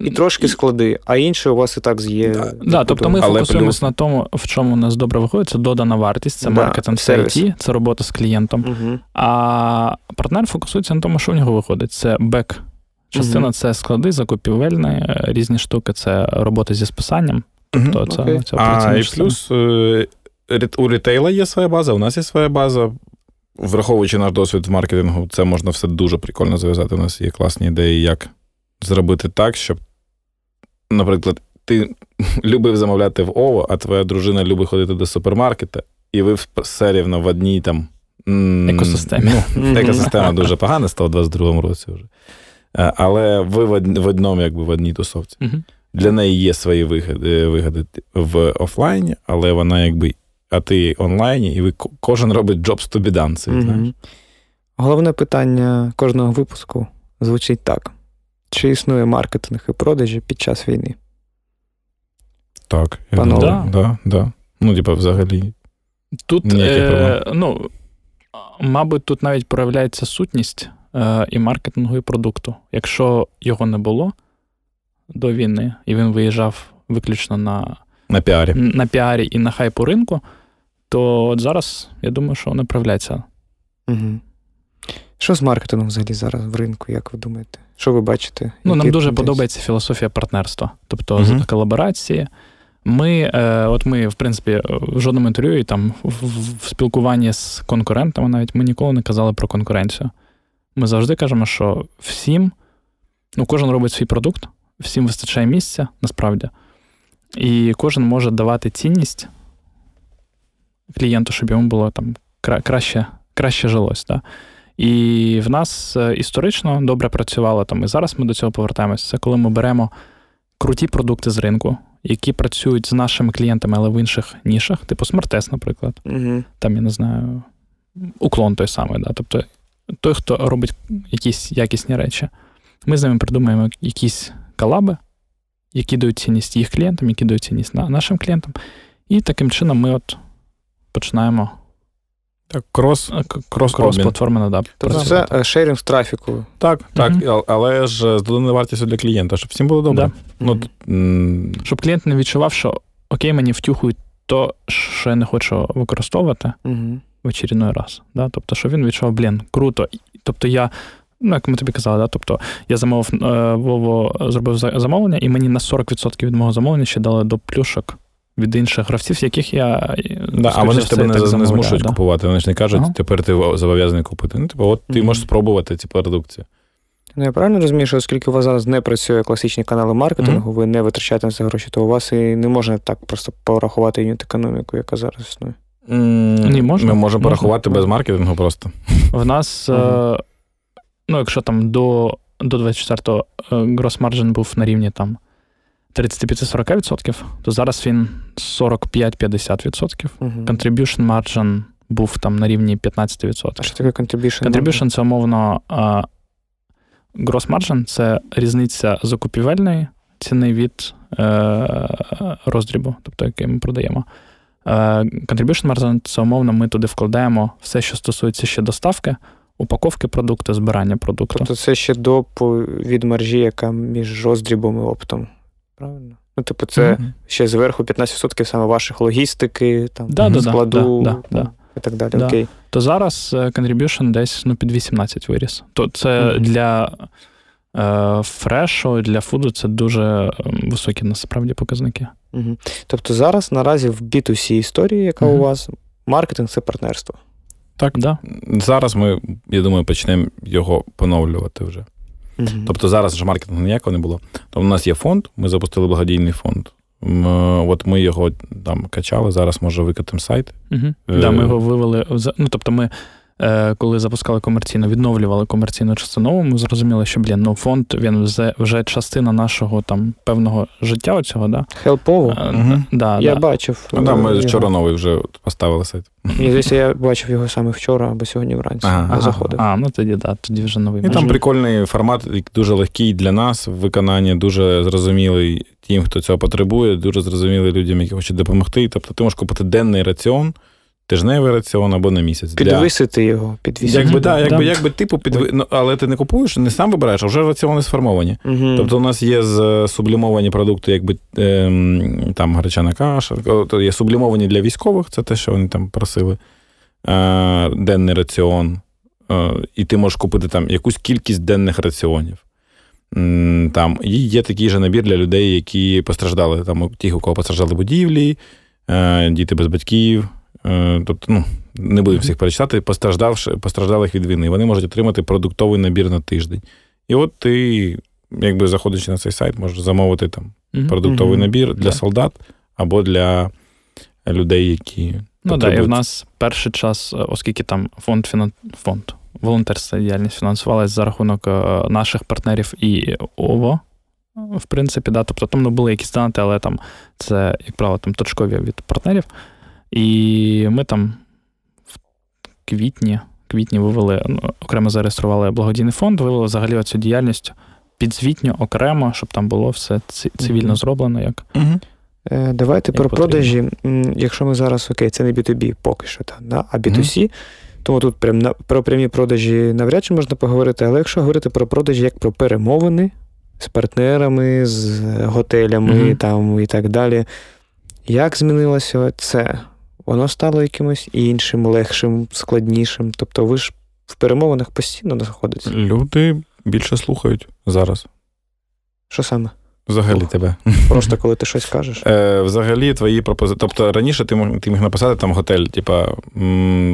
І трошки склади, а інше у вас і так є. Да, да Тобто ми Але фокусуємося плюс... на тому, в чому у нас добре виходить, це додана вартість, це да, маркетинг, це IT, це робота з клієнтом. Угу. А партнер фокусується на тому, що у нього виходить. Це бек. Частина угу. це склади, закупівельні, різні штуки, це робота зі списанням. Тобто угу. це, це А і плюс е, у рітейла є своя база, у нас є своя база. Враховуючи наш досвід в маркетингу, це можна все дуже прикольно зав'язати. У нас є класні ідеї, як зробити так, щоб наприклад, ти <laughs> любив замовляти в Ово, а твоя дружина любить ходити до супермаркета, і ви все рівно в одній там екосистемі. Ну, Екосистема дуже погана, 122 році вже. Е, але ви в одному, якби в одній тусовці. Угу. Для неї є свої вигоди, вигоди в офлайні, але вона якби. А ти онлайні, і ви кожен робить jobs to be done. Угу. знаєш. Головне питання кожного випуску звучить так: чи існує маркетинг і продажі під час війни? Так, я думаю, да. Да, да. Ну, типа, взагалі. Тут, е, ну, мабуть, тут навіть проявляється сутність е, і маркетингу, і продукту. Якщо його не було до війни, і він виїжджав виключно на на піарі на піарі і на хайпу ринку, то от зараз я думаю, що не проявляється. Угу. Що з маркетингом взагалі зараз в ринку, як ви думаєте? Що ви бачите? Ну, Нам дуже тенденції? подобається філософія партнерства, тобто uh колаборації. Ми, е, от ми, в принципі, в жодному інтерв'ю і там в, в спілкуванні з конкурентами навіть ми ніколи не казали про конкуренцію. Ми завжди кажемо, що всім, ну, кожен робить свій продукт, всім вистачає місця насправді, і кожен може давати цінність клієнту, щоб йому було там краще краще жилось. Да? І в нас е, історично добре працювало там, і зараз ми до цього повертаємося. Це коли ми беремо круті продукти з ринку, які працюють з нашими клієнтами, але в інших нішах, типу Smartass, наприклад. Угу. Там, я не знаю, Uklon той самий. Да? Тобто той, хто робить якісь якісні речі. Ми з ними придумаємо якісь колаби, які дають цінність їх клієнтам, які дають цінність нашим клієнтам. І таким чином ми от починаємо так, крос крос, крос платформа да, Тобто це е, sharing трафіку. Так, так, мм але ж з доданою вартістю для клієнта, щоб всім було добре. Да. Ну, mm Щоб клієнт не відчував, що окей, мені втюхують то, що я не хочу використовувати mm в очередной раз. Да? Тобто, що він відчував, блін, круто. Тобто я. Ну, як ми тобі казали, да? тобто я замовив е, зробив замовлення, і мені на 40% від мого замовлення ще дали до плюшок від інших гравців, яких я. Да, А вони ж тебе не, не змушують да? купувати. Вони ж не кажуть, ага. тепер ти зобов'язаний купити. Ну, типу, от ти mm-hmm. можеш спробувати ці продукції. Ну, я правильно розумію, що оскільки у вас зараз не працює класичні канали маркетингу, mm-hmm. ви не витрачаєте на це гроші, то у вас і не можна так просто порахувати юніт економіку, яка зараз існує. Mm, Ні, можна. Ми можемо порахувати без маркетингу просто. В нас, mm-hmm. ну, якщо там до до 24-го грос маржин був на рівні там 35-40%, то зараз він 45-50%. Угу. Contribution margin був там на рівні 15%. А що таке contribution? Contribution – це умовно gross margin – це різниця закупівельної ціни від uh, роздрібу, тобто який ми продаємо. Uh, contribution margin – це умовно, ми туди вкладаємо все, що стосується ще доставки, упаковки продукту, збирання продукту. Тобто це ще до від маржі, яка між роздрібом і оптом. Правильно? Ну, типу, це mm-hmm. ще зверху 15% саме ваших логістики, там, да, складу да, да, і так далі. Окей. То зараз е, contribution десь ну, під 18 виріс. То це mm-hmm. для е, фрешу, для фуду це дуже високі насправді показники. Тобто зараз наразі в B2C історії, яка у вас, маркетинг це партнерство. Так, да. Зараз ми, я думаю, почнемо його поновлювати вже. Угу. Тобто зараз ж маркетингу ніякого не було. Тобто у нас є фонд, ми запустили благодійний фонд. От ми його там качали, зараз може викатимо сайт. Угу. Е... Да, Ми його вивели. Ну, тобто, ми Е, коли запускали комерційно, відновлювали комерційну частину, ми зрозуміли, що блін, ну фонд він вже вже частина нашого там певного життя. Оцього, да? Хелпово. Угу. Да, Я да. бачив. Ну, да, Ми його. вчора новий вже поставили сайт. Мені здається, я бачив його саме вчора або сьогодні вранці. Ага. Я заходив. А, ну тоді да, тоді вже новий. І там прикольний формат, дуже легкий для нас в виконанні, дуже зрозумілий тим, хто цього потребує, дуже зрозумілий людям, які хочуть допомогти. Тобто ти можеш купити денний раціон тижневий раціон або на місяць. Підвисити для... його, підвісити. Якби, да, якби, якби типу підви... ну, але ти не купуєш, не сам вибираєш, а вже раціони сформовані. Угу. Тобто у нас є сублімовані продукти, якби ем, там гречана каша, є сублімовані для військових, це те, що вони там просили. Е, денний раціон. Е, і ти можеш купити там якусь кількість денних раціонів. Там І є такий же набір для людей, які постраждали, там ті, у кого постраждали будівлі, е, діти без батьків, Е, тобто, ну, не буду всіх перечитати, постраждалих від війни. Вони можуть отримати продуктовий набір на тиждень. І от ти, якби заходячи на цей сайт, можеш замовити там продуктовий набір для солдат або для людей, які. Ну так, і в нас перший час, оскільки там фонд фінан... фонд, волонтерська діяльність фінансувалась за рахунок е, наших партнерів і ОВО. В принципі, да. Тобто там не були якісь донати, але там це, як правило, там точкові від партнерів. І ми там в квітні квітні вивели, ну, окремо зареєстрували благодійний фонд, вивели взагалі оцю діяльність підзвітньо, окремо, щоб там було все цивільно mm-hmm. зроблено. як. Mm-hmm. Давайте як про потрібно. продажі. Якщо ми зараз, окей, це не B2B поки що, там, да? а B2C, mm-hmm. тому тут прям на, про прямі продажі навряд чи можна поговорити, але якщо говорити про продажі як про перемовини з партнерами, з готелями там і так далі, як змінилося це? Воно стало якимось іншим, легшим, складнішим. Тобто ви ж в перемовинах постійно знаходитесь. Люди більше слухають зараз. Що саме? Взагалі Ух. тебе. Просто коли ти щось кажеш. Е, Взагалі, твої пропозиції. Тобто раніше ти міг, ти міг написати там готель, типа,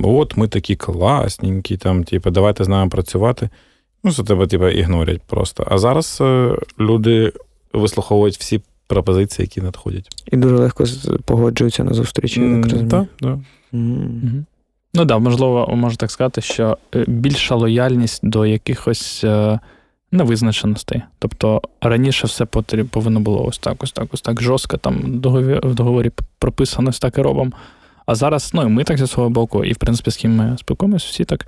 от ми такі класненькі, там, типа, давайте з нами працювати. Ну, за тебе, типа, ігнорять просто. А зараз е, люди вислуховують всі пропозиції, які надходять. І дуже легко погоджуються на зустрічі. Mm, так, так. Да. Mm. Mm-hmm. Ну так, да, можливо, можна так сказати, що е, більша лояльність до якихось е, невизначеностей. Тобто раніше все повинно було ось так, ось так, ось так жорстко, там в договорі прописано ось так і робимо. А зараз, ну і ми так зі свого боку, і в принципі, з ким ми спілкуємося, всі так.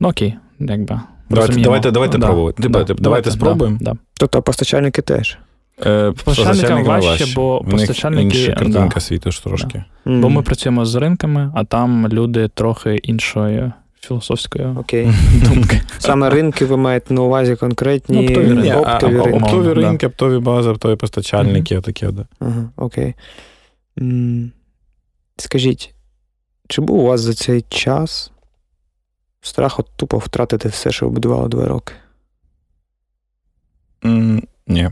Ну окей, якби. Давайте давайте, давайте да, пробувати. Да, давайте, давайте спробуємо. Да, тобто постачальники теж. Е, Постачальникам важче, бо постачальники. Інша картинка да. світу ж трошки. Да. Mm. Бо ми працюємо з ринками, а там люди трохи іншої філософської okay. думки. <laughs> Саме ринки ви маєте на увазі конкретні ну, оптові, Ні, оптові, ринки. Оптові ринки, оптові бази, оптові постачальники, mm-hmm. таке, да. Ага, окей. Скажіть, чи був у вас за цей час страх от тупо втратити все, що будувало два роки? Mm, ні.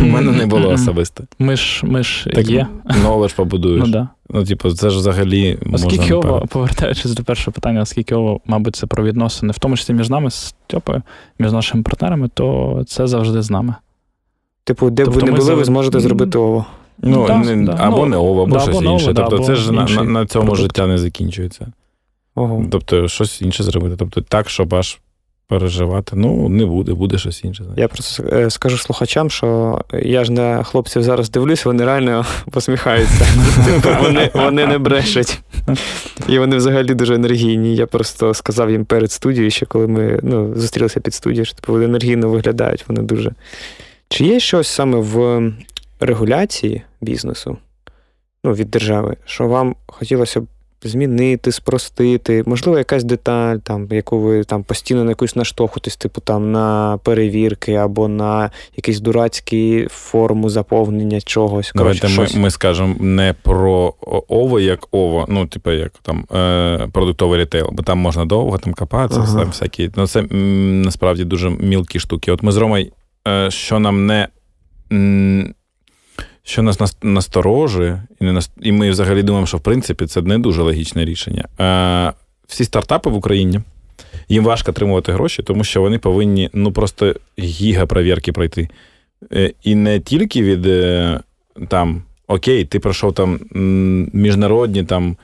У мене не було особисто. Ми ж ми ж так є. Нове ж побудуєш. Ну, да. ну, типу, це ж взагалі. Оскільки ово, повертаючись до першого питання, оскільки ово, мабуть, це про відносини, в тому числі між нами з Тьопою, між нашими партнерами, то це завжди з нами. Типу, де б тобто ви не були, ви зможете зробити ово. Ну, да, не, да, Або ну, не ово, або щось або інше. тобто, це ж на, на, на цьому продукт. життя не закінчується. Ого. Тобто, щось інше зробити. Тобто, так, щоб аж переживати. Ну, не буде, буде щось інше. Я просто е, скажу слухачам, що я ж на хлопців зараз дивлюсь, вони реально <laughs> посміхаються. Типу, вони вони не брешуть. І вони взагалі дуже енергійні. Я просто сказав їм перед студією, ще коли ми ну, зустрілися під студією, що типу, вони енергійно виглядають, вони дуже. Чи є щось саме в регуляції бізнесу ну, від держави, що вам хотілося б змінити, спростити, можливо, якась деталь, там, яку ви там постійно на якусь наштовхуєтесь, типу там на перевірки або на якісь дурацькі форму заповнення чогось. Давайте Коротше, ми ми скажемо не про ово як ово, ну, типу, як там е, продуктовий рітейл, бо там можна довго там копатися, ага. там всякі. Ну, це м, насправді дуже мілкі штуки. От ми з Ромою, е, що нам не. М, що нас насторожує, і ми взагалі думаємо, що в принципі це не дуже логічне рішення. всі стартапи в Україні. Їм важко отримувати гроші, тому що вони повинні ну просто гігапровірки пройти. Е, і не тільки від е, там, окей, ти пройшов там міжнародні там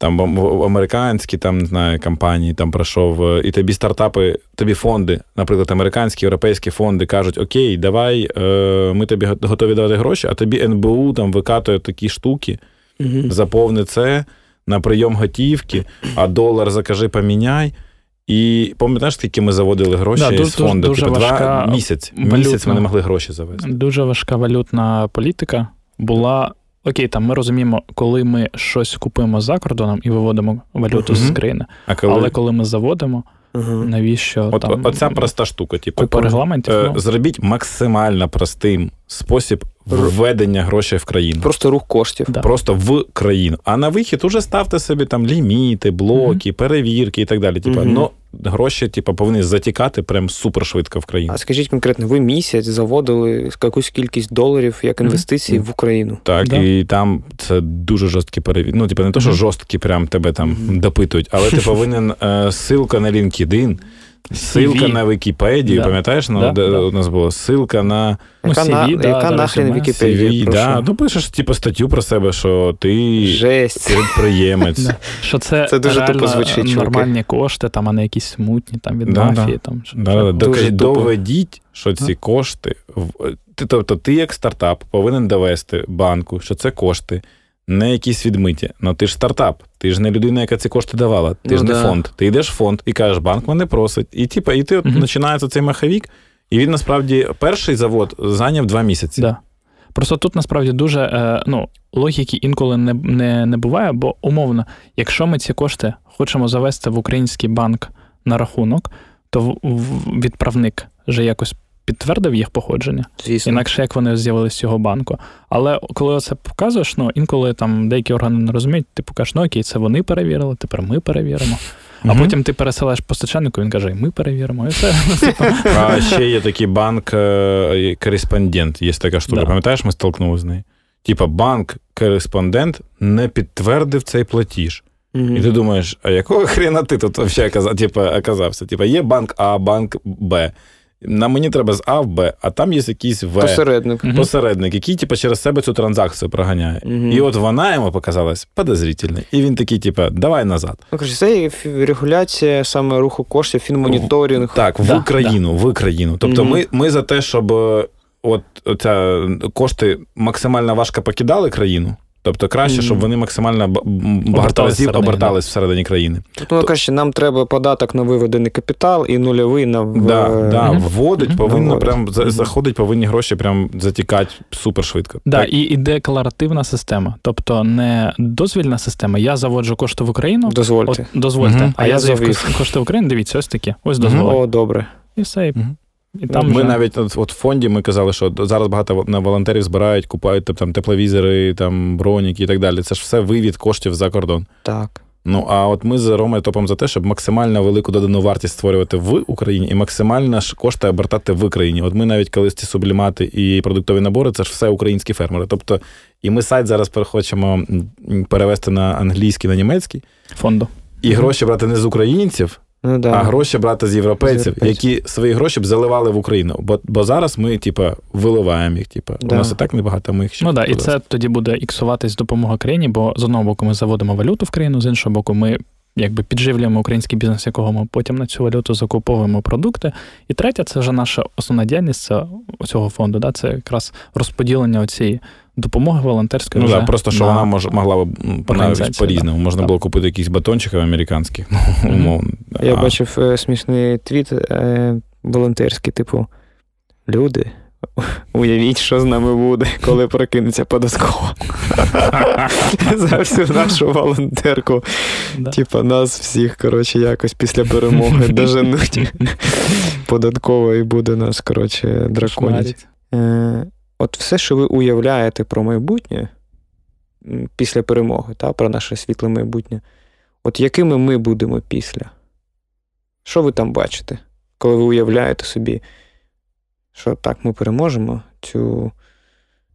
там американські там, не знаю, компанії там пройшов, е, і тобі стартапи, тобі фонди, наприклад, американські, європейські фонди кажуть: Окей, давай, е, ми тобі готові давати гроші, а тобі НБУ там викатує такі штуки, угу. заповни це на прийом готівки, а долар закажи, поміняй. І пам'ятаєш, скільки ми заводили гроші да, з фонду? Дуже типу, два місяць. Валютна, місяць ми не могли гроші завести. Дуже важка валютна політика була Окей, там ми розуміємо, коли ми щось купуємо за кордоном і виводимо валюту uh-huh. з країни. А коли... Але коли ми заводимо, uh-huh. навіщо От, там оця проста штука? Типу, купа регламентів. Е, ну. Зробіть максимально простим спосіб введення грошей в країну. Просто рух коштів. Да. Просто в країну. А на вихід уже ставте собі там ліміти, блоки, uh-huh. перевірки і так далі. Типа, ну гроші, типу, повинні затікати прям супер швидко в країну. А скажіть конкретно, ви місяць заводили якусь кількість доларів як інвестиції mm-hmm. в Україну? Так, да. і там це дуже жорсткі перевірки. Ну, типу, не то, що mm-hmm. жорсткі, прям тебе там mm-hmm. допитують, але ти <laughs> повинен е, ссылка на LinkedIn. Силка на Вікіпедію, да. пам'ятаєш, ну, да, де да. у нас була силка на. Яка, ну, CV, на, яка нахрен Вікіпедія? Да. Ну, пишеш типу, статтю про себе, що ти Жесть. підприємець. <laughs> Що це це дуже тупо звучить, нормальні кошти, там, а не якісь смутні там, від мафії. Там, Доведіть, що ці кошти. Тобто, ти як стартап повинен довести банку, що це кошти не якісь відмиті. Ну ти ж стартап, ти ж не людина, яка ці кошти давала. Ти ну, ж не да. фонд. Ти йдеш в фонд і кажеш, банк мене просить. І типу, і ти от починається цей маховік, і він насправді перший завод зайняв два місяці. Да. Просто тут насправді дуже е, ну, логіки інколи не, не, не буває, бо умовно, якщо ми ці кошти хочемо завести в український банк на рахунок, то відправник вже якось підтвердив їх походження, Звісно. інакше як вони з'явилися з цього банку. Але коли це показуєш, ну інколи там деякі органи не розуміють, ти покажеш, ну окей, це вони перевірили, тепер ми перевіримо. А mm потім ти пересилаєш постачальнику, він каже, ми перевіримо. І все. <laughs> Типу. А ще є такий банк-кореспондент, є така штука. Да. Пам'ятаєш, ми столкнулися з нею? Типа банк-кореспондент не підтвердив цей платіж. Mm-hmm. І ти думаєш, а якого <laughs> хрена ти тут взагалі оказався? Типа, є банк А, банк Б. На мені треба з А в Б, а там є якийсь В посередник, посередник який типу, через себе цю транзакцію проганяє. Угу. І от вона йому показалась подозрительною. І він такий, типу, давай назад. Ну, коротше, це регуляція саме руху коштів, фінмоніторинг. Так, в да, країну, да. в країну. Тобто угу. ми ми за те, щоб от ця кошти максимально важко покидали країну. Тобто краще, щоб вони максимально багато разів обертались всередині країни. Тобто, краще, нам треба податок на виведений капітал і нульовий на Да, да, вводить, повинно прям заходить, повинні гроші прям затікати супер швидко. Да, так. і і декларативна система. Тобто не дозвільна система. Я заводжу кошти в Україну. Дозвольте. От, дозвольте. А, а я завів кошти в Україну. Дивіться, ось такі. Ось дозволи. О, добре. І все. І там Ми вже... навіть от в фонді ми казали, що зараз багато на волонтерів збирають, купують там тепловізори, там броніки і так далі. Це ж все вивід коштів за кордон. Так. Ну а от ми з Ромою топом за те, щоб максимально велику додану вартість створювати в Україні і максимально ж кошти обертати в Україні. От ми навіть колись ці сублімати і продуктові набори, це ж все українські фермери. Тобто, і ми сайт зараз хочемо перевести на англійський, на німецький фонду. І гроші брати не з українців. Ну, да. А гроші брати з європейців, з європейців, які свої гроші б заливали в Україну. Бо бо зараз ми, типа, виливаємо їх. Типа, да. у нас і так небагато. Ми їх ще ну да, і це тоді буде іксуватись допомога країні, бо з одного боку ми заводимо валюту в країну, з іншого боку, ми якби підживлюємо український бізнес, якого ми потім на цю валюту закуповуємо продукти. І третє, це вже наша основна діяльність цього фонду. Да, Це якраз розподілення оцієї допомоги волонтерської. Ну так, просто що на... вона мож, могла б навіть по-різному. Да. Можна так. було купити якісь батончики американські, ну, <laughs> умовно. Я а... бачив е, смішний твіт е, волонтерський, типу, люди. Уявіть, що з нами буде, коли прокинеться податкова. <laughs> За всю нашу волонтерку. Типа нас всіх, коротше, якось після перемоги доженуть. Податково і буде нас, коротше, драконять. Е, От все, що ви уявляєте про майбутнє після перемоги, та, про наше світле майбутнє, от якими ми будемо після? Що ви там бачите, коли ви уявляєте собі, що так, ми переможемо цю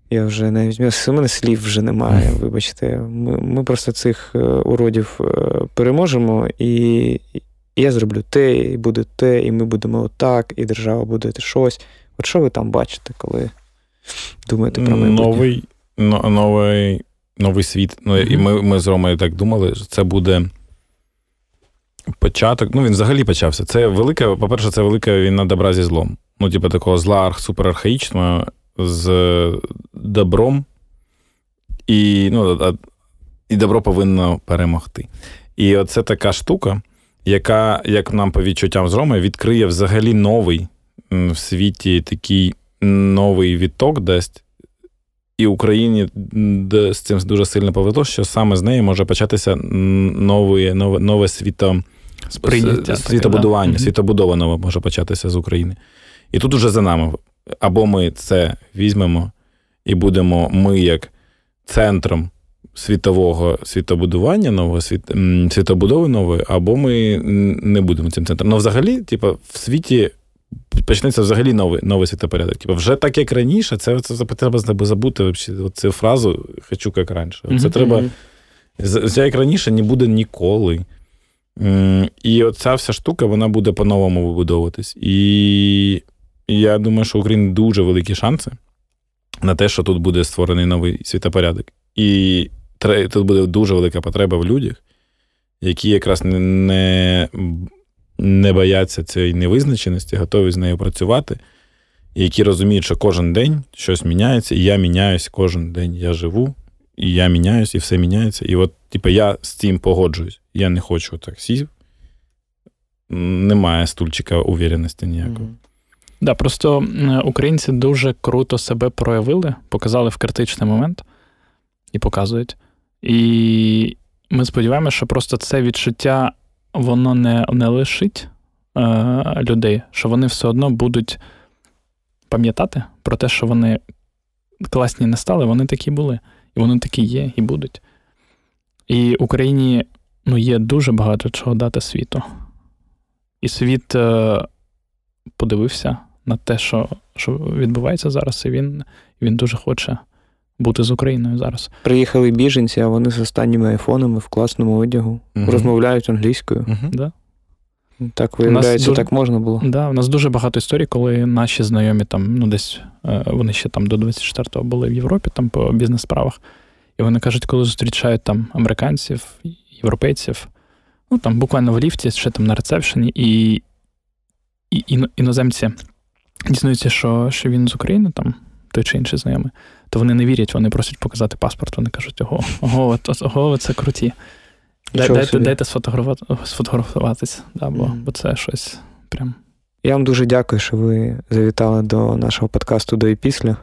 Я вже навіть у мене слів вже немає. Вибачте, ми ми просто цих е, уродів е, переможемо, і, і я зроблю те, і буде те, і ми будемо отак, і держава буде щось. От що ви там бачите, коли думаєте про майбутнє? Новий новий, новий світ. Ну, mm-hmm. І ми ми з Ромою так думали, що це буде початок. Ну, він взагалі почався. Це велика, по-перше, це велика війна добра зі злом. Ну, типу, такого зла суперархаїчного з добром, і ну, і добро повинно перемогти. І оце така штука, яка, як нам по відчуттям з Роми, відкриє взагалі новий в світі такий новий відток дасть. І Україні з цим дуже сильно повезло, що саме з неї може початися нове нове, нове світо, світобудування, таке, да? світобудова нова може початися з України. І тут уже за нами. Або ми це візьмемо і будемо ми як центром світового світобудування, нового світ, світобудови нової, або ми не будемо цим центром. Ну, взагалі, типу, в світі почнеться взагалі новий новий світопорядок. Типу, вже так, як раніше, це це, це треба забути цю фразу хочу як раніше. Це mm-hmm. треба. Це як раніше не буде ніколи. І оця вся штука вона буде по-новому вибудовуватись. І я думаю, що Україна дуже великі шанси на те, що тут буде створений новий світопорядок. І тут буде дуже велика потреба в людях, які якраз не не бояться цієї невизначеності, готові з нею працювати, і які розуміють, що кожен день щось міняється, і я міняюсь кожен день. Я живу, і я міняюсь, і все міняється. І от, типу, я з цим погоджуюсь. Я не хочу так сів. Немає стульчика увіреності ніякої. Да, просто українці дуже круто себе проявили, показали в критичний момент і показують. І ми сподіваємося, що просто це відчуття воно не не лишить е, людей, що вони все одно будуть пам'ятати про те, що вони класні не стали, вони такі були. І вони такі є, і будуть. І Україні ну, є дуже багато чого дати світу. І світ е, подивився на те, що що відбувається зараз, і він, він дуже хоче бути з Україною зараз. Приїхали біженці, а вони з останніми айфонами в класному одягу угу. розмовляють англійською. Угу. Да. Так виявляється, так можна було. Да, У нас дуже багато історій, коли наші знайомі там, ну десь е, вони ще там до 24-го були в Європі, там по бізнес-справах. І вони кажуть, коли зустрічають там американців, європейців, ну там буквально в ліфті, ще там на рецепшені, і і, і іноземці дізнаються, що що він з України, там той чи інший знайомий, то вони не вірять, вони просять показати паспорт. Вони кажуть, ого, ого, ого, це круті. Дайте дайте сфотографуватись, да, бо, mm. бо це щось прям. Я вам дуже дякую, що ви завітали до нашого подкасту до і після.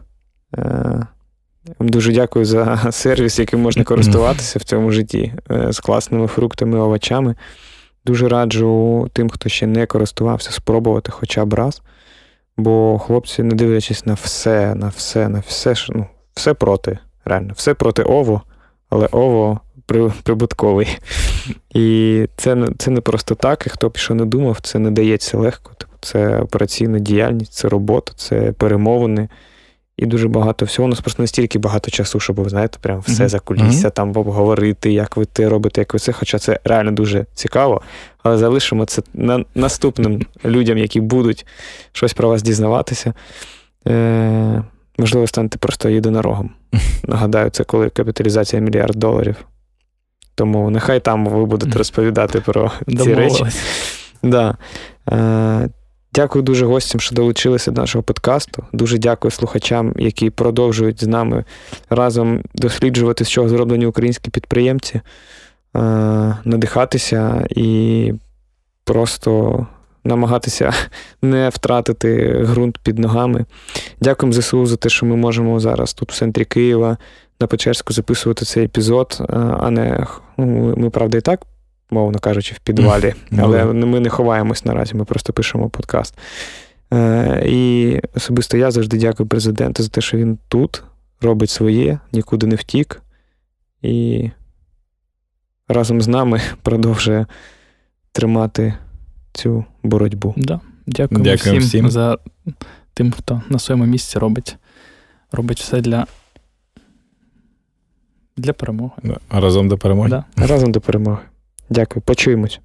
Е, вам дуже дякую за <laughs> сервіс, яким можна користуватися в цьому житті е, з класними фруктами, овочами. Дуже раджу тим, хто ще не користувався, спробувати хоча б раз. Бо хлопці, не дивлячись на все, на все, на все, ну, все проти, реально, все проти Ово, але Ово прибутковий. <laughs> І це це не просто так, і хто б що не думав, це не дається легко. Це операційна діяльність, це робота, це перемовини. І дуже багато всього. У нас просто настільки багато часу, щоб ви знаєте, прям все mm-hmm. за кулісся, mm-hmm. там обговорити, як ви те робите, як ви це. Хоча це реально дуже цікаво. Але залишимо це на наступним людям, які будуть щось про вас дізнаватися. Е, Можливо, станете просто єдинорогом. <laughs> Нагадаю, це коли капіталізація мільярд доларів. Тому нехай там ви будете <laughs> розповідати про ці речі. Да. Е, Дякую дуже гостям, що долучилися до нашого подкасту. Дуже дякую слухачам, які продовжують з нами разом досліджувати, з чого зроблені українські підприємці, е, надихатися і просто намагатися <laughs> не втратити ґрунт під ногами. Дякуємо ЗСУ за те, що ми можемо зараз тут в центрі Києва на Печерську записувати цей епізод, е, а не ну, ми, правда, і так мовно кажучи, в підвалі. Але ми не ховаємось наразі, ми просто пишемо подкаст. Е, і особисто я завжди дякую президенту за те, що він тут робить своє, нікуди не втік. І разом з нами <laughs> продовжує тримати цю боротьбу. Да. Дякую всім, всім за тим, хто на своєму місці робить, робить все для Для перемоги. Да. Разом до перемоги. Да. Разом до перемоги. Дякую, почуємось.